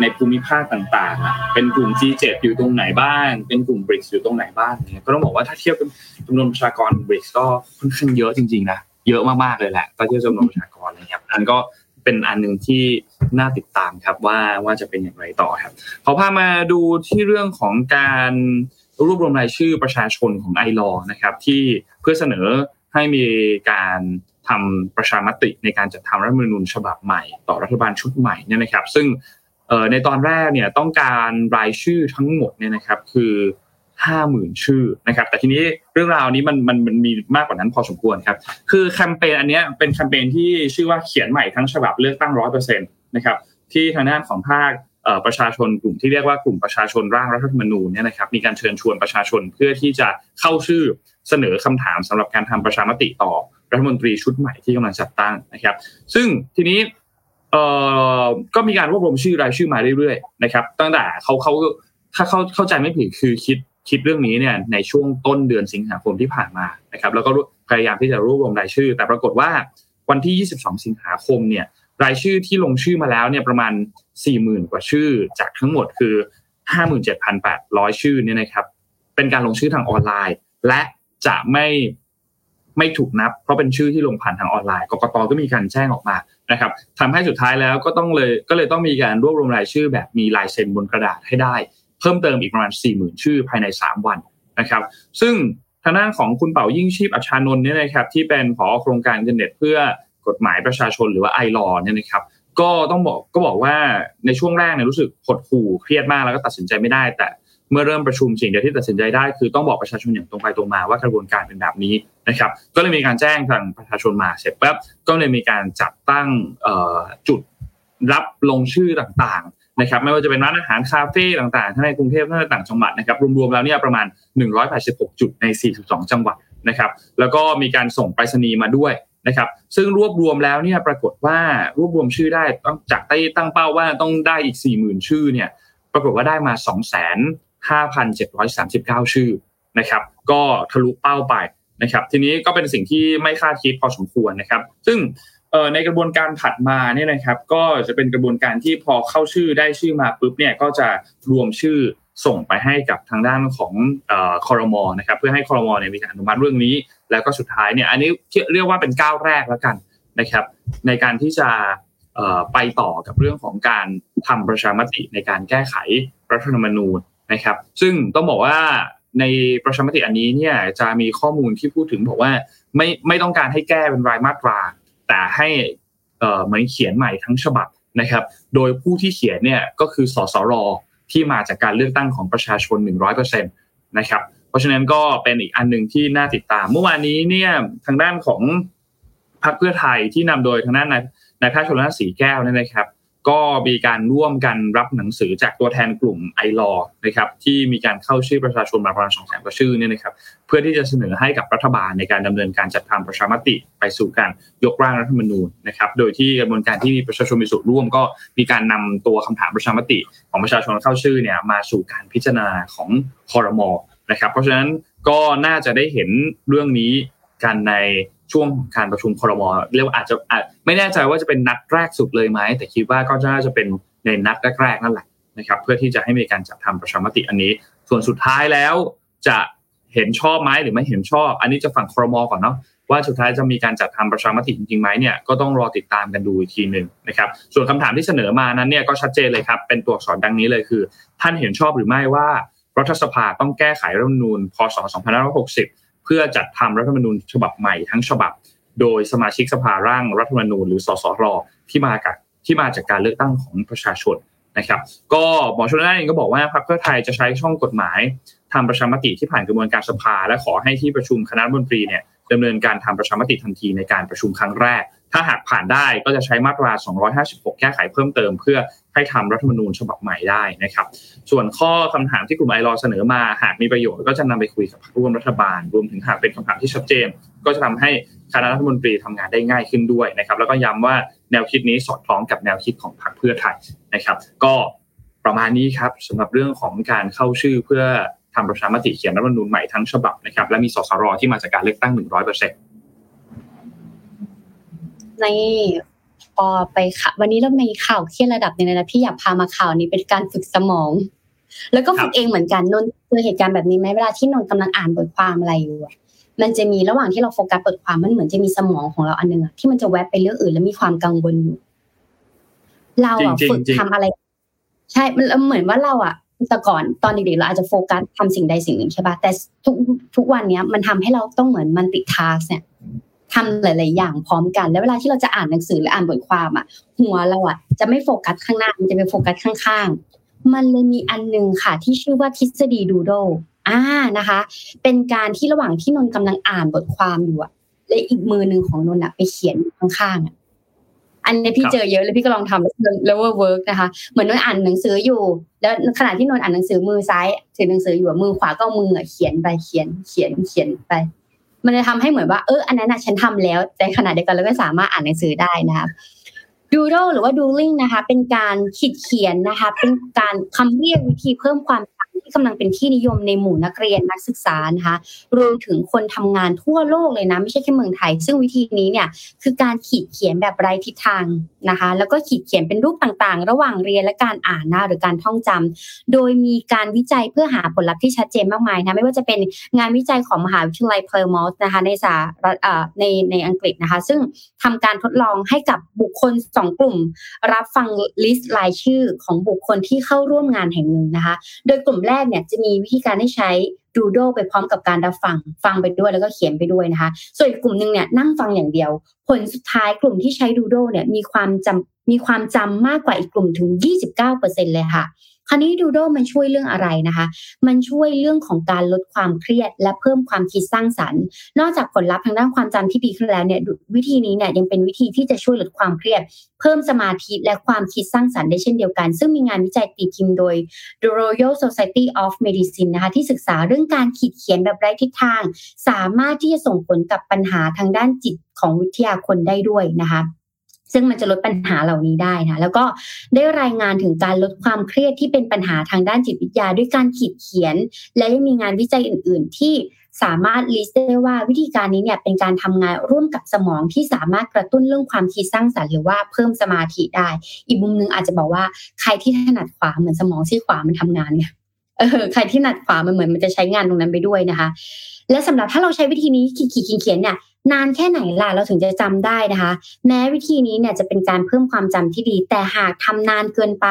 ในภูมิภาคต่างๆอะเป็นกลุ่ม G7 อยู่ตรงไหนบ้าง เป็นกลุ่ม BRICS อยู่ตรงไหนบ้างเนี่ยก็ต้องบอกว่าถ้าเทียบกับจำนวนประชากร BRICS ก็ค่อนข้างเยอะจริงๆนะเยอะมากๆเลยแหละถ้าเทียบจำนวนประชากรอะไรเงี้ยอันก็เป็นอันหนึ่งที่น่าติดตามครับว่าว่าจะเป็นอย่างไรต่อครับขอพามาดูที่เรื่องของการ รวบรวมรายชื่อประชาชนของไอรอนะครับที่เพื่อเสนอให้มีการทำประชามติในการจัดทำรัฐธรรมนูญฉบับใหม่ ต่อรัฐบาลชุดใหม่เนี่ยนะครับ ซึ่งในตอนแรกเนี่ยต้องการรายชื่อทั้งหมดเนี่ยนะครับคือห้าหมื่นชื่อนะครับ แต่ทีนี้เรื่องราวนี้มันมันมันมีมากกว่านั้นพอสมควรครับ คือแคมเปญอันนี้เป็นแคมเปญที่ชื่อว่าเขียนใหม่ทั้งฉบับเลือกตั้งร้อยเปอร์เซ็นต์นะครับที่ทางด้านของภาค ประชาชนกลุ่มที่เรียกว่ากลุ่มประชาชนร่างรัฐธรรมนูญเนี่ยนะครับมีการเชิญชวนประชาชนเพื่อที่จะเข้าชื่อเสนอคำถามสำหรับการทำประชามติต่อรัฐมนตรีชุดใหม่ที่กำลังจัดตั้งนะครับ ซึ่งทีนี้ก็มีการรวบรวมชื่อรายชื่อมาเรื่อยๆนะครับ ตั้งแต่เขาเขาถ้าเขาเข้าใจไม่ผิดคือคิดคิดเรื่องนี้เนี่ยในช่วงต้นเดือนสิงหาคมที่ผ่านมานะครับ แล้วก็พยายามที่จะรวบรวมรายชื่อ แต่ปรากฏว่าวันที่ 22 สิงหาคมเนี่ยรายชื่อที่ลงชื่อมาแล้วเนี่ยประมาณ 40,000 กว่าชื่อ จากทั้งหมดคือ 57,800 ชื่อเนี่ยนะครับ เป็นการลงชื่อทางออนไลน์ และจะไม่ไม่ถูกนับ เพราะเป็นชื่อที่ลงผ่านทางออนไลน์กกตก็มีการแจ้งออกมานะครับทำให้สุดท้ายแล้วก็ต้องเลยก็เลยต้องมีการรวบรวมรายชื่อ แบบมีลายเซ็นบนกระดาษให้ได้ เพิ่มเติมอีกประมาณ 4 0,000 ชื่อภายใน 3 วันนะครับ ซึ่งทางด้านของคุณเป๋ายิ่งชีพอัชฌานนท์เนี่ยนะครับที่เป็นผอโครงการอินเทอร์เน็ตเพื่อกฎหมายประชาชนหรือว่า iLaw เนี่ยนะครับ ก็ต้องบอกก็บอกว่าในช่วงแรกเนี่ยรู้สึกหดหู่เครียดมากแล้วก็ตัดสินใจไม่ได้ แต่เมื่อเริ่มประชุมสิ่งเดียวที่ตัดสินใจได้คือต้องบอกประชาชนอย่างตรงไปตรงมาว่ากระบวนการเป็นแบบนี้นะครับ ก็เลยมีการแจ้งทางประชาชนมาเสร็จปั๊บก็เลยมีการจัดตั้งจุดรับลงชื่อต่างๆนะครับ ไม่ว่าจะเป็นร้านอาหารคาเฟ่ต่างๆทั้งในกรุงเทพทั้งในต่างจังหวัดนะครับรวมๆแล้วเนี่ยประมาณ 186 จุดใน 42 จังหวัดนะครับ แล้วก็มีการส่งไปรษณีย์มาด้วย นะครับ ซึ่งรวบรวมแล้วเนี่ยปรากฏว่ารวบรวมชื่อได้ต้องจากได้ตั้งเป้าว่าต้องได้อีก 40,000 ชื่อเนี่ยปรากฏว่าได้มา 2,5,739 ชื่อนะครับ ก็ทะลุเป้าไปนะครับ ทีนี้ก็เป็นสิ่งที่ไม่คาดคิดพอสมควรนะครับ ซึ่งในกระบวนการถัดมาเนี่ยนะครับ ก็จะเป็นกระบวนการที่พอเข้าชื่อได้ชื่อมาปุ๊บเนี่ยก็จะรวมชื่อส่งไปให้กับทางด้านของคอรมอนะครับ เพื่อให้คอรมอเนี่ยมีการอนุมัติเรื่องนี้ แล้วก็สุดท้ายเนี่ยอันนี้เรียกว่าเป็นก้าวแรกแล้วกันนะครับในการที่จะไปต่อกับเรื่องของการทำประชามติในการแก้ไขรัฐธรรมนูญนะครับ ซึ่งต้องบอกว่าในประชามติอันนี้เนี่ยจะมีข้อมูลที่พูดถึงบอกว่าไม่ไม่ต้องการให้แก้เป็นรายมาตรา แต่ให้เหมือนเขียนใหม่ทั้งฉบับนะครับ โดยผู้ที่เขียนเนี่ยก็คือสสรที่มาจากการเลือกตั้งของประชาชน 100%นะครับ เพราะฉะนั้นก็เป็นอีกอันหนึ่งที่น่าติดตาม เมื่อวานนี้เนี่ยทางด้านของพรรคเพื่อไทยที่นำโดยทางด้านนายนายแพทย์ชลนานสีแก้วนี่นะครับ ก็มีการร่วมกันรับหนังสือจากตัวแทนกลุ่มไอรอนะครับที่มีการเข้าชื่อประชาชนมาประมาณสองแสนกว่าชื่อเนี่ยนะครับเพื่อที่จะเสนอให้กับรัฐบาลในการดำเนินการจัดทำประชามติไปสู่การยกร่างรัฐธรรมนูญนะครับ โดยที่กระบวนการที่มีประชาชนมีส่วนร่วม ก็มีการนำตัวคำถามประชามติ ของประชาชนเข้าชื่อเนี่ยมาสู่การพิจารณาของคอรมอ นะครับ เพราะฉะนั้นก็น่าจะได้เห็นเรื่องนี้กันในช่วงการประชุมครมเรียกว่าอาจจะอาจไม่แน่ใจว่าจะเป็นนัดแรกสุดเลยไหมแต่คิดว่าก็น่าจะเป็นในนัดแรกๆนั่นแหละนะครับ เพื่อที่จะให้มีการจัดทำประชามติอันนี้ ส่วนสุดท้ายแล้วจะเห็นชอบไหมหรือไม่เห็นชอบ อันนี้จะฝั่งครมก่อนเนาะว่าสุดท้ายจะมีการจัดทำประชามติจริงๆไหมเนี่ยก็ต้องรอติดตามกันดูอีกทีหนึ่งนะครับ ส่วนคำถามที่เสนอมานั้นเนี่ยก็ชัดเจนเลยครับ เป็นตัวอักษรดังนี้เลยคือ ท่านเห็นชอบหรือไม่ว่า รัฐสภาต้องแก้ไขรัฐธรรมนูญพศ 2560 เพื่อจัดทำรัฐธรรมนูญฉบับใหม่ทั้งฉบับ โดยสมาชิกสภาร่างรัฐธรรมนูญหรือสสรที่มาจากที่มาจากการเลือกตั้งของประชาชนนะครับ ก็หมอชนน่านเองก็บอกว่าพรรคเพื่อไทยจะใช้ช่องกฎหมายทำประชามติที่ผ่านกระบวนการสภา และขอให้ที่ประชุมคณะรัฐมนตรีเนี่ยดำเนินการทำประชามติทันทีในการประชุมครั้งแรก ถ้าหากผ่านได้ก็จะใช้มาตรา 256 แก้ไขเพิ่มเติม เพื่อ ให้ทำรัฐธรรมนูญฉบับใหม่ได้นะครับ ส่วนข้อคำถามที่กลุ่มไอรอเสนอมาหากมีประโยชน์ก็จะนำไปคุยกับพรรคร่วมรัฐบาล รวมถึงหากเป็นคำถามที่ชัดเจน ก็จะทำให้คณะรัฐมนตรีทำงานได้ง่ายขึ้นด้วยนะครับ แล้วก็ย้ำว่าแนวคิดนี้สอดคล้องกับแนวคิดของพรรคเพื่อไทยนะครับ ก็ประมาณนี้ครับสำหรับเรื่องของการเข้าชื่อเพื่อทำประชามติเขียนรัฐมนูญใหม่ทั้งฉบับนะครับ และมีสสรที่มาจากการเลือกตั้ง100%เปอร์เซ็นต์ใน พอไปค่ะ วันนี้เรามีข่าวเครียดระดับนึงนะพี่อยากพามาข่าวนี้เป็นการฝึกสมอง แล้วก็ฝึกเองเหมือนกันนนเจอเหตุการณ์แบบนี้ไหมเวลาที่นนกำลังอ่านบทความอะไรอยู่มันจะมีระหว่างที่เราโฟกัสบทความมันเหมือนจะมีสมองของเราอันนึงที่มันจะแวบไปเรื่องอื่น แล้วมีความกังวลอยู่ เราอะฝึกทำอะไร ใช่มันเหมือนว่าเราอะแต่ก่อนตอนเด็กๆเราอาจจะโฟกัสทำสิ่งใดสิ่งหนึ่งใช่ป่ะแต่ทุกทุกวันเนี้ยมันทำให้เราต้องเหมือนมันติดทาสเนี่ย ทำหลาย ๆ อย่างพร้อมกัน แล้วเวลาที่เราจะอ่านหนังสือหรืออ่านบทความอะ หัวเราอะจะไม่โฟกัสข้างหน้ามันจะไปโฟกัสข้าง ๆ มันเลยมีอันนึงค่ะ ที่ชื่อว่าทฤษฎีดูโดอ่านะคะ เป็นการที่ระหว่างที่นนกำลังอ่านบทความอยู่อะและอีกมือหนึ่งของนนอะไปเขียนข้างๆอะอันนี้พี่เจอเยอะเลยพี่ก็ลองทำแล้วว่าเวิร์กนะคะ เหมือนนนอ่านหนังสืออยู่ แล้วขณะที่นนอ่านหนังสือมือซ้ายถือหนังสืออยู่มือขวาก็มือเขียนไปเขียนเขียนเขียนไป มันจะทำให้เหมือนว่าเอออันนั้นฉันทำแล้วแต่ขณะเดียวกันเราก็สามารถอ่านหนังสือได้นะคะดูโดหรือว่าดูลิงนะคะเป็นการขีดเขียนนะคะเป็นการคำเรียกวิธีเพิ่มความ ที่กำลังเป็นที่นิยมในหมู่นักเรียนนักศึกษานะคะรวมถึงคนทำงานทั่วโลกเลยนะไม่ใช่แค่เมืองไทย ซึ่งวิธีนี้เนี่ยคือการขีดเขียนแบบไร้ทิศทางนะคะ แล้วก็ขีดเขียนเป็นรูปต่างๆ ระหว่างเรียนและการอ่านนะหรือการท่องจำโดยมีการวิจัยเพื่อหาผลลัพธ์ที่ชัดเจนมากมายนะไม่ว่าจะเป็นงานวิจัยของมหาวิทยาลัยเพลย์มอสนะคะในสหรัฐในในอังกฤษนะคะ ซึ่งทำการทดลองให้กับบุคคลสองกลุ่ม รับฟังลิสต์รายชื่อของบุคคลที่เข้าร่วมงานแห่งหนึ่งนะคะ โดยกลุ่มแรกเนี่ยจะมีวิธีการให้ใช้ดูโดไปพร้อมกับการรับฟัง ฟังไปด้วยแล้วก็เขียนไปด้วยนะคะ ส่วนอีกกลุ่มหนึ่งเนี่ยนั่งฟังอย่างเดียว ผลสุดท้ายกลุ่มที่ใช้ดูโดเนี่ยมีความจมีความจำมากกว่าอีกกลุ่มถึง 29%เลยค่ะ ราวนี้ดูโดมันช่วยเรื่องอะไรนะคะ มันช่วยเรื่องของการลดความเครียด และเพิ่มความคิดสร้างสรรค์ นอกจากผลลัพธ์ทางด้านความจำที่ดีขึ้นแล้วเนี่ยวิธีนี้เนี่ยยังเป็นวิธีที่จะช่วยลดความเครียด เพิ่มสมาธิและความคิดสร้างสรรค์ได้เช่นเดียวกัน ซึ่งมีงานวิจัยตีพิมพ์โดย The Royal Society of Medicine นะคะที่ศึกษาเรื่องการขีดเขียนแบบไร้ทิศทาง สามารถที่จะส่งผลกับปัญหาทางด้านจิตของวิทยาคนได้ด้วยนะคะ ซึ่งมันจะลดปัญหาเหล่านี้ได้นะแล้วก็ได้รายงานถึงการลดความเครียดที่เป็นปัญหาทางด้านจิตวิทยา ด้วยการขีดเขียน และยังมีงานวิจัยอื่น ๆ ที่สามารถลิสต์ได้ว่าวิธีการนี้เนี่ยเป็นการทำงานร่วมกับสมองที่สามารถกระตุ้นเรื่องความคิดสร้างสรรค์หรือว่าเพิ่มสมาธิได้ อีกมุมนึงอาจจะบอกว่าใครที่ถนัดขวาเหมือนสมองซี่ขวามันทำงานเนี่ยเออใครที่ถนัดขวามันเหมือนมันจะใช้งานตรงนั้นไปด้วยนะคะ และสำหรับถ้าเราใช้วิธีนี้ขีดเขียนเนี่ย นานแค่ไหนล่ะเราถึงจะจำได้นะคะ แม้วิธีนี้เนี่ยจะเป็นการเพิ่มความจำที่ดี แต่หากทำนานเกินไป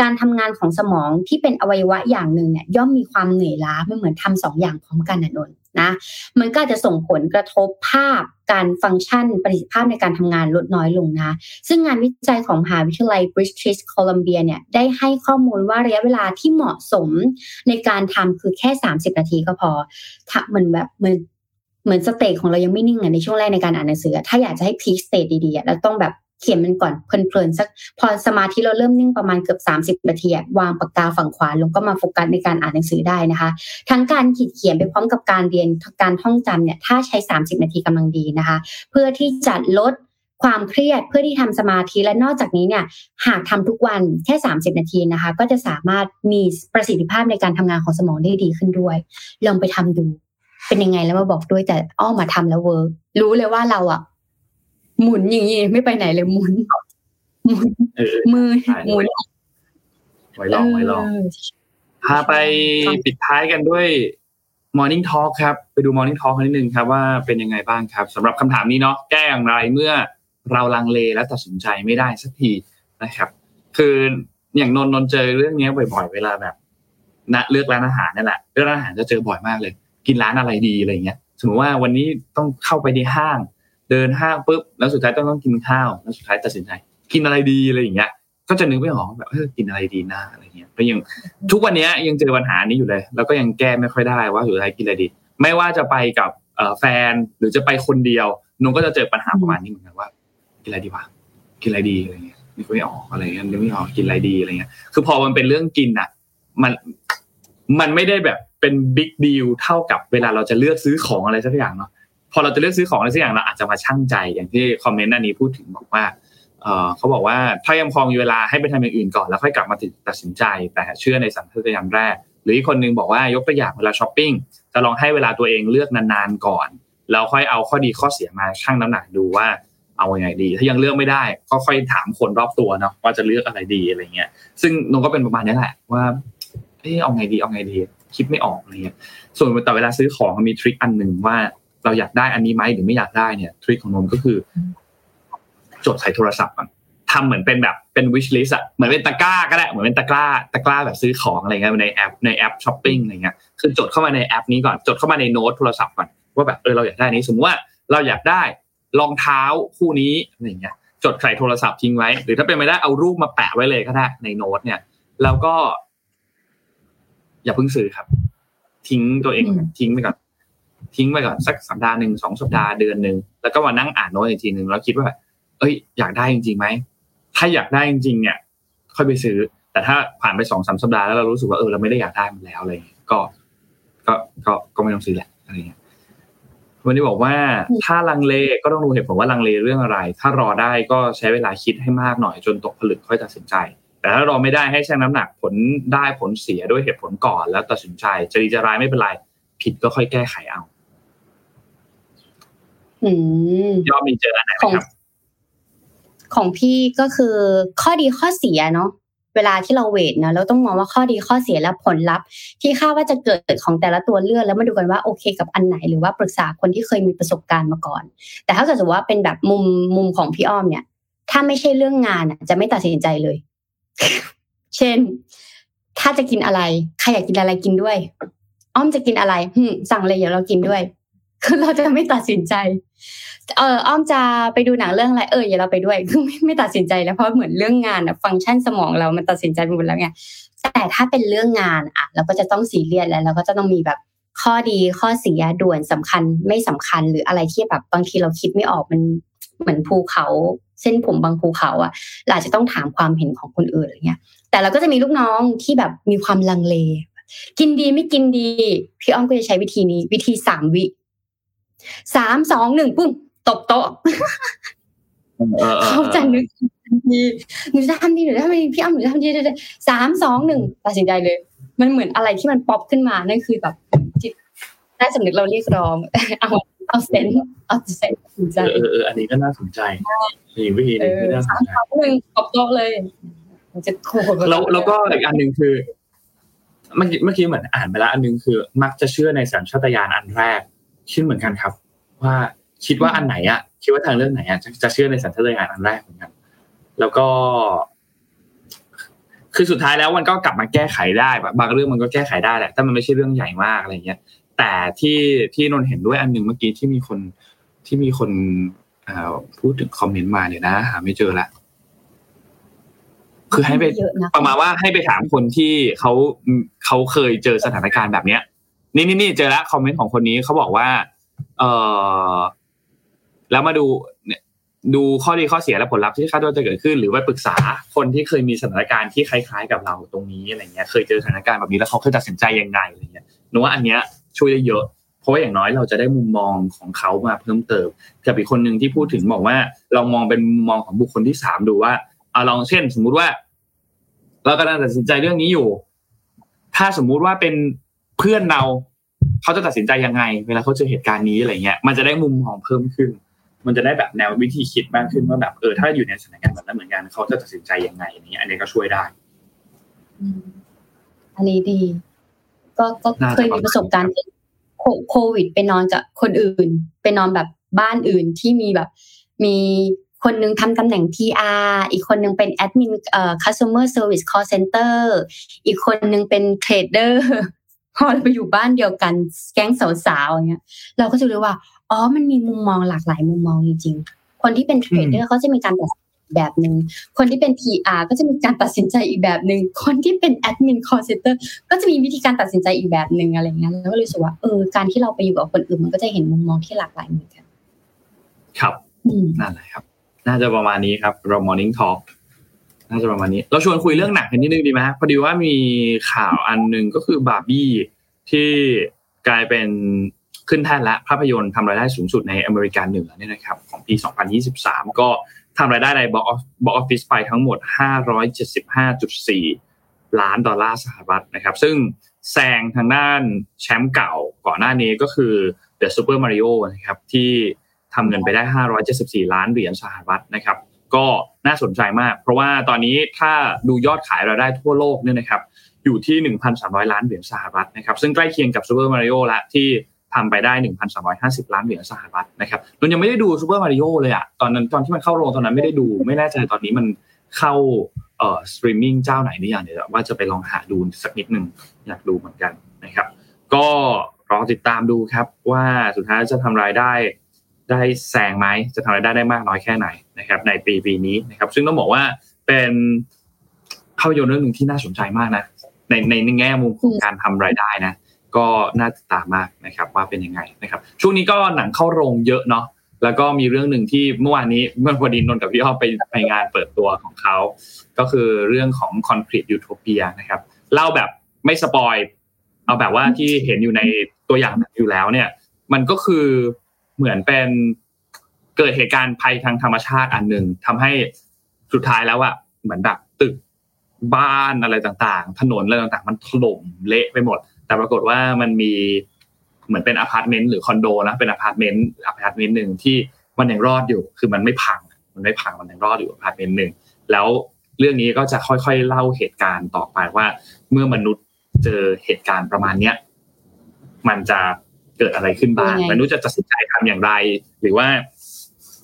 การทำงานของสมองที่เป็นอวัยวะอย่างหนึ่งเนี่ยย่อมมีความเหนื่อยล้าไม่เหมือนทำสองอย่างพร้อมกันนะนนนะมันก็จะส่งผลกระทบภาพการฟังก์ชันประสิทธิภาพในการทำงานลดน้อยลงนะ ซึ่งงานวิจัยของมหาวิทยาลัย British Columbia เนี่ยได้ให้ข้อมูลว่าระยะเวลาที่เหมาะสมในการทำคือแค่ 30 นาทีก็พอเหมือนแบบเหมือน เหมือน state ของเรายังไม่นิ่งอะในช่วงแรกในการอ่านหนังสือ ถ้าอยากจะให้ peak state ดีๆเราต้องแบบเขียนมันก่อนเพลินๆสักพอสมาธิเราเริ่มนิ่งประมาณเกือบ 30นาทีวางปากกาฝั่งขวาลงก็มาโฟกัสในการอ่านหนังสือได้นะคะ ทั้งการขีดเขียนไปพร้อมกับการเรียนการท่องจำเนี่ยถ้าใช้ 30 นาทีกำลังดีนะคะ เพื่อที่จะลดความเครียดเพื่อที่ทำสมาธิและนอกจากนี้เนี่ยหากทำทุกวันแค่ 30 นาทีนะคะ ก็จะสามารถมีประสิทธิภาพในการทำงานของสมองได้ดีขึ้นด้วย ลองไปทำดู เป็นยังไงแล้วมาบอกด้วยแต่อ้อมาทำแล้ว work รู้เลยว่าเราอะ หมุนอย่างนี้ไม่ไปไหนเลยหมุนหมุนมือหมุนไว้ลองไว้ลองพาไปปิดท้ายกันด้วย Morning Talk ครับ ไปดู Morning Talk นิดนึงครับว่าเป็นยังไงบ้างครับสำหรับคำถามนี้เนาะแก้อย่างไรเมื่อเราลังเลและตัดสินใจไม่ได้สักทีนะครับ คืออย่างนนนนเจอเรื่องนี้บ่อย ๆ เวลาแบบณเลือกร้านอาหารนี่แหละเลือกร้านอาหารจะเจอบ่อยมากเลย กินร้านอะไรดีอะไรเงี้ยสมมติว่าวันนี้ต้องเข้าไปในห้าง เดินห้างปุ๊บแล้วสุดท้ายต้องต้องกินข้าวแล้วสุดท้ายตัดสินใจกินอะไรดีอะไรอย่างเงี้ยก็จะนึกไม่ออกแบบเออกินอะไรดีหน้าอะไรเงี้ยก็ยังทุกวันนี้ยังเจอปัญหานี้อยู่เลย แล้วก็ยังแก้ไม่ค่อยได้ว่าสุดท้ายกินอะไรดี ไม่ว่าจะไปกับแฟนหรือจะไปคนเดียวนุงก็จะเจอปัญหาประมาณนี้เหมือนกันว่า กินอะไรดีวะกินอะไรดีอะไรเงี้ยนึกไม่ออกอะไรเงี้ยนึกไม่ออกกินอะไรดีอะไรเงี้ยคือพอมันเป็นเรื่องกินอะ มันมันไม่ได้แบบ เป็นบิ๊กดีลเท่ากับเวลาเราจะเลือกซื้อของอะไรสักอย่างเนาะพอเราจะเลือกซื้อของอะไรสักอย่างเราอาจจะมาชั่งใจอย่างที่คอมเมนต์อันนี้พูดถึงบอกว่าเขาบอกว่าถ้ายังพอมีเวลาให้ไปทำอย่างอื่นก่อนแล้วค่อยกลับมาตัดสินใจ แต่เชื่อในสัญชาตญาณแรก หรืออีกคนนึงบอกว่ายกตัวอย่างเวลาช้อปปิ้งจะลองให้เวลาตัวเองเลือกนานๆก่อนแล้วค่อยเอาข้อดีข้อเสียมาชั่งน้ำหนักดูว่าเอาอยัางไงดี ถ้ายังเลือกไม่ได้ก็ค่อยถามคนรอบตัวเนาะว่าจะเลือกอะไรดีอะไรเงี้ย ซึ่งนงก็เป็นประมาณนี้แหละว่าเออเอาไงดีเอาไงดี คิดไม่ออกอะไรเงี้ยส่วนแต่เวลาซื้อของมี trick อันหนึ่งว่าเราอยากได้อันนี้ไหมหรือไม่อยากได้เนี่ย trick ของนนก็คือ จดใส่โทรศัพท์ก่อนทำเหมือนเป็นแบบเป็น wishlist อะเหมือนเป็นตะกร้าก็ได้เหมือนเป็นตะกร้าตะกร้าแบบซื้อของอะไรเงี้ยในแอปในแอปช้อปปิ้งอะไรเงี้ยคือจดเข้ามาในแอปนี้ก่อนจดเข้ามาในโน้ตโทรศัพท์ก่อนว่าแบบเออเราอยากได้นี้สมมติว่าเราอยากได้รองเท้าคู่นี้อะไรเงี้ยจดใส่โทรศัพท์ทิ้งไว้ หรือถ้าเป็นไม่ได้เอารูปมาแปะไว้เลยก็ได้ในโน้ตเนี่ย แล้วก็ อย่าเพิ่งซื้อครับ ทิ้งตัวเองทิ้งไปก่อนทิ้งไปก่อนสักสัปดาห์หนึ่งสองสัปดาห์เดือนหนึ่งแล้วก็มานั่งอ่านโน้ตอีกทีหนึ่งแล้วคิดว่า เอ้ย อยากได้จริงๆไหมถ้าอยากได้จริง ๆ เนี่ย ค่อยไปซื้อ แต่ถ้าผ่านไปสองสามสัปดาห์แล้วเรารู้สึกว่าเออเราไม่ได้อยากได้มันแล้วอะไรก็ ก็ก็ก็ไม่ต้องซื้อแหละอะไรเงี้ยวันนี้บอกว่าถ้าลังเลก็ต้องดูเหตุผลว่าลังเลเรื่องอะไร ถ้ารอได้ก็ใช้เวลาคิดให้มากหน่อยจนตกผลึกค่อยตัดสินใจ แต่ถ้ารอไม่ได้ให้ชั่งน้ำหนักผลได้ผลเสียด้วยเหตุผลก่อน แล้วตัดสินใจจะดีจะร้ายไม่เป็นไร ผิดก็ค่อยแก้ไขเอาย่อมีเจออันไหนครับ ของพี่ก็คือข้อดีข้อเสียเนาะเวลาที่เราเวทนะเราต้องมองว่าข้อดีข้อเสียและผลลัพธ์ ที่คาดว่าจะเกิดของแต่ละตัวเลือกแล้วมาดูกันว่าโอเคกับอันไหนหรือว่าปรึกษาคนที่เคยมีประสบการณ์มาก่อน แต่ถ้าเกิดว่าเป็นแบบมุมมุมของพี่อ้อมเนี่ย ถ้าไม่ใช่เรื่องงานจะไม่ตัดสินใจเลย เช่น ถ้าจะกินอะไรใครอยากกินอะไรกินด้วย อ้อมจะกินอะไรสั่งเลยเดี๋ยวเรากินด้วยคือเราจะไม่ตัดสินใจ เอออ้อมจะไปดูหนังเรื่องอะไรเอออย่าเราไปด้วยคือไม่ไม่ตัดสินใจแล้วเพราะเหมือนเรื่องงานอะฟังก์ชันสมองเรามันตัดสินใจไปหมดแล้วไงแต่ถ้าเป็นเรื่องงานอะเราก็จะต้องซีเรียสแล้วเราก็จะต้องมีแบบข้อดีข้อเสียด่วนสำคัญไม่สำคัญหรืออะไรที่แบบบางทีเราคิดไม่ออกมันเหมือนภูเขา เส้นผมบางภูเขาอะเราจะต้องถามความเห็นของคนอื่นอะไรเงี้ย แต่เราก็จะมีลูกน้องที่แบบมีความลังเล กินดีไม่กินดี พี่อ้อมก็จะใช้วิธีนี้ วิธีสามวิสามสองหนึ่งปุ้งตบโต๊ะเขาจะนึกทันทีหนูจะทำดีหนูจะทำดีพี่อ้อมหนูจะทำดีสามสองหนึ่งตัดสินใจเลย มันเหมือนอะไรที่มันป๊อปขึ้นมานั่นคือแบบจิตใต้สำนึกเราเรียกร้องเอา เอาเซนเอาเซนใจเออเอออันนี้ก็น่าสนใจมีวิธีนึงที่น่าสนใจหนึ่งตบโต๊ะเลยจะโคแล้วแล้วก็อีกอันหนึ่งคือเมื่อกี้เมื่อกี้เหมือนอ่านไปแล้วอันนึงคือ มักจะเชื่อในสัญชาตญาณอันแรกคิดเหมือนกันครับ ว่าคิดว่าอันไหนอะคิดว่าทางเรื่องไหนอะจะเชื่อในสัญชาตญาณอันแรกเหมือนกัน แล้วก็ คือสุดท้ายแล้วมันก็กลับมาแก้ไขได้บางเรื่องมันก็แก้ไขได้แหละถ้ามันไม่ใช่เรื่องใหญ่มากอะไรเงี้ย แต่ที่ที่นนเห็นด้วยอันหนึ่งเมื่อกี้ที่มีคนที่มีคนพูดถึงคอมเมนต์มาเนี่ยนะหาไม่เจอละคือให้ไปประมาณว่าให้ไปถามคนที่เขาเขาเคยเจอสถานการณ์แบบเนี้ย นี่นี่นี่เจอแล้วคอมเมนต์ของคนนี้เขาบอกว่า เออแล้วมาดูเนี่ยดูข้อดีข้อเสียและผลลัพธ์ที่คาดว่าจะเกิดขึ้น หรือว่าปรึกษาคนที่เคยมีสถานการณ์ที่คล้ายๆ กับเราตรงนี้อะไรเงี้ย เคยเจอสถานการณ์แบบนี้แล้วเขาเคยตัดสินใจยังไงอะไรเงี้ยหนูว่าอันเนี้ย ช่วยได้เยอะ เพราะว่าอย่างน้อยเราจะได้มุมมองของเขามาเพิ่มเติม กับอีกคนหนึ่งที่พูดถึงบอกว่า เรามองเป็นมุมมองของบุคคลที่สามดูว่าเอาลองเช่น สมมุติว่า เรากำลังตัดสินใจเรื่องนี้อยู่ ถ้าสมมุติว่าเป็นเพื่อนเราเขาจะตัดสินใจยังไง เวลาเขาเจอเหตุการณ์นี้อะไรเงี้ย มันจะได้มุมมองเพิ่มขึ้น มันจะได้แบบแนววิธีคิดมากขึ้นว่าแบบเออถ้าอยู่ในสถานการณ์แบบนั้นเหมือนกันเขาจะตัดสินใจยังไงอันนี้อันนี้ก็ช่วยได้อันนี้ดี ก็ก็เคยมีประสบการณ์โควิดไปนอนกับคนอื่น ไปนอนแบบบ้านอื่นที่มีแบบ มีคนนึงทำตำแหน่ง PR อีกคนนึงเป็นแอดมินเอ่อ customer service call center อีกคนนึงเป็น trader พอเราไปอยู่บ้านเดียวกันแก๊งสาวๆอย่างเงี้ย เราก็จะรู้ว่า อ๋อ มันมีมุมมองหลากหลายมุมมองจริงๆ คนที่เป็น trader เขาจะมีการตัด แบบหนึ่งคนที่เป็น PR ก็จะมีการตัดสินใจอีกแบบหนึ่งคนที่เป็น admin coordinator ก็จะมีวิธีการตัดสินใจอีกแบบหนึ่งอะไรเงี้ยแล้วก็รู้สึกว่าเออการที่เราไปอยู่กับคนอื่นมันก็จะเห็นมุมมองที่หลากหลายเหมือนกันครับนั่นแหละครับ น่าจะประมาณนี้ครับเรา Morning Talk น่าจะประมาณนี้ เราชวนคุยเรื่องหนักกันนิดนึงดีไหมพอดีว่ามีข่าวอันหนึ่งก็คือบาร์บี้ที่กลายเป็นขึ้นแท่นและภาพยนตร์ทำรายได้สูงสุดในอเมริกาเหนือเนี่ยนะครับ ของปี 2023 ก็ ทำรายได้ใน box box office ไปทั้งหมด 575.4 ล้านดอลลาร์สหรัฐนะครับ ซึ่งแซงทางด้านแชมป์เก่าก่อนหน้านี้ก็คือ The Super Mario นะครับที่ทำเงินไปได้ 574 ล้านเหรียญสหรัฐนะครับ ก็น่าสนใจมาก เพราะว่าตอนนี้ถ้าดูยอดขายรายได้ทั่วโลกเนี่ยนะครับอยู่ที่ 1,300 ล้านเหรียญสหรัฐนะครับ ซึ่งใกล้เคียงกับซูเปอร์มาริโอละที่ ทำไปได้1,350 ล้านเหรียญสหรัฐนะครับนนยังไม่ได้ดูซูเปอร์มาริโอเลยอะตอนนั้นตอนที่มันเข้าโรงตอนนั้นไม่ได้ดู ไม่แน่ใจตอนนี้มันเข้าเอ่อสตรีมมิ่งเจ้าไหนนี่อย่างเดี๋ยวว่าจะไปลองหาดูสักนิดหนึ่งอยากดูเหมือนกันนะครับ ก็รอติดตามดูครับว่าสุดท้ายจะทำรายได้ได้แซงไหมจะทำรายได้ได้มากน้อยแค่ไหนนะครับ ในปีปีนี้นะครับ ซึ่งต้องบอกว่าเป็นภาพยนตร์เรื่องหนึ่งที่น่าสนใจมากนะในในแง่มุมของการทำรายได้นะ ก็น่าติดตามมากนะครับว่าเป็นยังไงนะครับ ช่วงนี้ก็หนังเข้าโรงเยอะเนาะแล้วก็มีเรื่องหนึ่งที่เมื่อวานนี้เมื่อพอดีนนกับพี่อ้อไปไปงานเปิดตัวของเขา ก็คือเรื่องของ Concrete Utopia นะครับเล่าแบบไม่ spoil เอาแบบว่าที่เห็นอยู่ในตัวอย่างอยู่แล้วเนี่ย มันก็คือเหมือนเป็นเกิดเหตุการณ์ภัยทางธรรมชาติอันหนึ่งทำให้สุดท้ายแล้วอะเหมือนแบบตึกบ้านอะไรต่างๆ ถนนอะไรต่างๆ มันถล่มเละไปหมด แต่ปรากฏว่ามันมีเหมือนเป็นอพาร์ตเมนต์หรือคอนโดนะเป็นอพาร์ตเมนต์อพาร์ตเมนต์หนึ่งที่มันยังรอดอยู่ คือมันไม่พัง มันไม่พังมันยังรอดอยู่อพาร์ตเมนต์หนึ่งแล้วเรื่องนี้ก็จะค่อยๆเล่าเหตุการณ์ต่อไปว่า เมื่อมนุษย์เจอเหตุการณ์ประมาณเนี้ยมันจะเกิดอะไรขึ้นบ้างมนุษย์จะตัดสินใจทำอย่างไร หรือว่า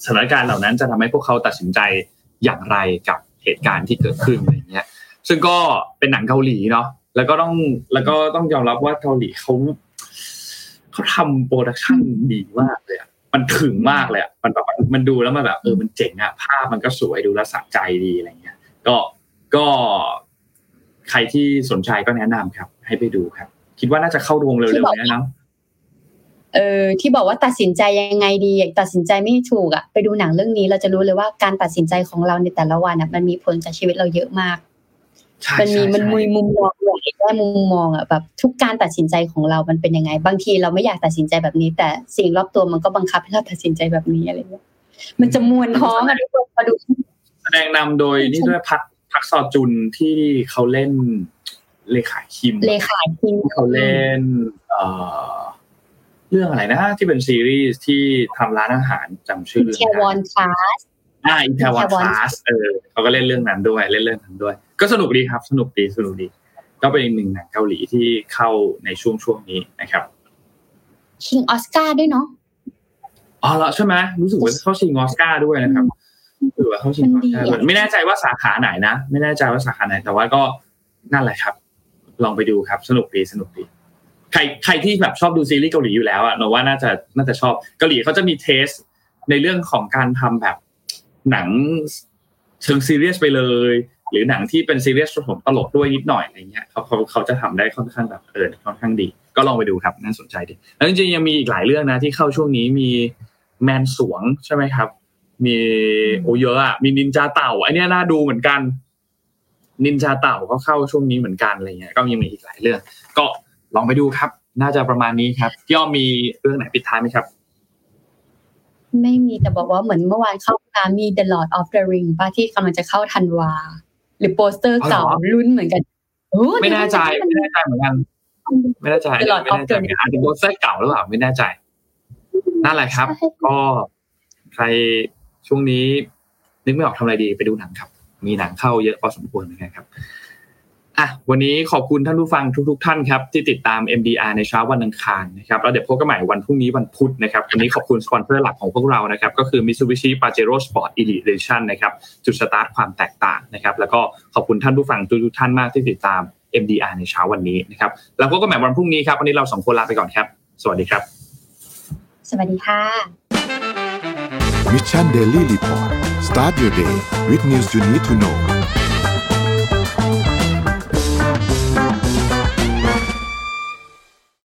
สถานการณ์เหล่านั้นจะทำให้พวกเขาตัดสินใจอย่างไรกับเหตุการณ์ที่เกิดขึ้นอะไรเงี้ย ซึ่งก็เป็นหนังเกาหลีเนาะ แล้วก็ต้องแล้วก็ต้องยอมรับว่าเกาหลีเขาเขเขาทำ production ดีมากเลยอะมันถึงมากเลยอะมันแบบมันดูแล้วมันแบบเออมันเจ๋งอะภาพมันก็สวยดูแลสะใจดีอะไรเงี้ย ก็ก็ใครที่สนใจก็แนะนำครับ ให้ไปดูครับ คิดว่าน่าจะเข้าโรงเร็วๆนี้นะเออที่บอกว่าตัดสินใจยังไงดีตัดสินใจไม่ถูกอะไปดูหนังเรื่องนี้เราจะรู้เลยว่าการตัดสินใจของเราในแต่ละวันอะมันมีผลกับชีวิตเราเยอะมาก มันมีมันมีมุมมองหลายแง่มุมมองอะแบบทุกการตัดสินใจของเรามันเป็นยังไง บางทีเราไม่อยากตัดสินใจแบบนี้ แต่สิ่งรอบตัวมันก็บังคับให้เราตัดสินใจแบบนี้อะไรเงี้ยมันจะมวนท้องอะทุกคนมาดู แสดงนำโดยนี่ด้วยพักพักซอจุนที่เขาเล่นเลขาคิม เลขาคิมเขาเล่น เอ่อเรื่องอะไรนะ ที่เป็นซีรีส์ที่ทำร้านอาหารจำชื่อเรื่องเทวอนคลาส อ่าอินเทวอนคลาสเออเขาก็เล่นเรื่องนั้นด้วยเล่นเรื่องนั้นด้วย ก็สนุกดีครับ สนุกดีสนุกดี ก็เป็นอีกหนึ่งหนังเกาหลีที่เข้าในช่วงช่วงนี้นะครับ ชิงออสการ์ด้วยเนาะอ๋อแล้วใช่ไหมรู้สึกว่าเขาชิงออสการ์ด้วยนะครับรู้สึกว่าเขาชิงออสการ์ด้วยไม่แน่ใจว่าสาขาไหนนะ ไม่แน่ใจว่าสาขาไหน แต่ว่าก็นั่นแหละครับ ลองไปดูครับ สนุกดีสนุกดีใครใครที่แบบชอบดูซีรีส์เกาหลีอยู่แล้วอะเราว่าน่าจะน่าจะชอบเกาหลีเขาจะมี taste ในเรื่องของการทำแบบ หนังเชิงซีเรียสไปเลย หรือหนังที่เป็นซีเรียสผสมตลกด้วยนิดหน่อยอะไรเงี้ยเขาเขาเขาจะทำได้ค่อนข้างแบบเออค่อนข้างดี ก็ลองไปดูครับน่าสนใจดีแล้วจริงๆยังมีอีกหลายเรื่องนะที่เข้าช่วงนี้มีแมนสวงใช่ไหมครับ มีโอเยอะอะมีนินจาเต่าอันนี้น่าดูเหมือนกัน นินจาเต่าก็เข้าช่วงนี้เหมือนกันอะไรเงี้ยก็ยังมีอีกหลายเรื่อง ก็ลองไปดูครับ น่าจะประมาณนี้ครับพี่อ้อมมีเรื่องไหนปิดท้ายไหมครับ ไม่มีแต่บอกว่าเหมือนเมื่อวานเข้าตามมี The Lord of the Ring ป้ายที่กำลังจะเข้าธันวา หรือโปสเตอร์เก่าลุ้นเหมือนกันไม่แน่ใจไม่แน่ใจเหมือนกัน ไม่แน่ใจไม่แน่ใจอาจจะโปสเตอร์เก่าหรือเปล่าไม่แน่ใจนั่นแหละครับ ก็ใครช่วงนี้นึกไม่ออกทำอะไรดีไปดูหนังครับ มีหนังเข้าเยอะพอสมควรเหมือนกันครับ อะวันนี้ขอบคุณท่านผู้ฟังทุก ๆ ท่านครับที่ติดตาม MDR ในเช้าวันอังคารนะครับแล้วเดี๋ยวพบกันใหม่วันพรุ่งนี้วันพุธนะครับวันนี้ขอบคุณสปอนเซอร์หลักของพวกเรานะครับก็คือ Mitsubishi Pajero Sport Elite Edition นะครับจุดสตาร์ทความแตกต่างนะครับแล้วก็ขอบคุณท่านผู้ฟังทุกๆท่านมากที่ติดตาม MDR ในเช้าวันนี้นะครับแล้วพบกันใหม่วันพรุ่งนี้ครับวันนี้เราสองคนลาไปก่อนครับ สวัสดีครับ สวัสดีค่ะ Mission Daily Report start your day with news you need to know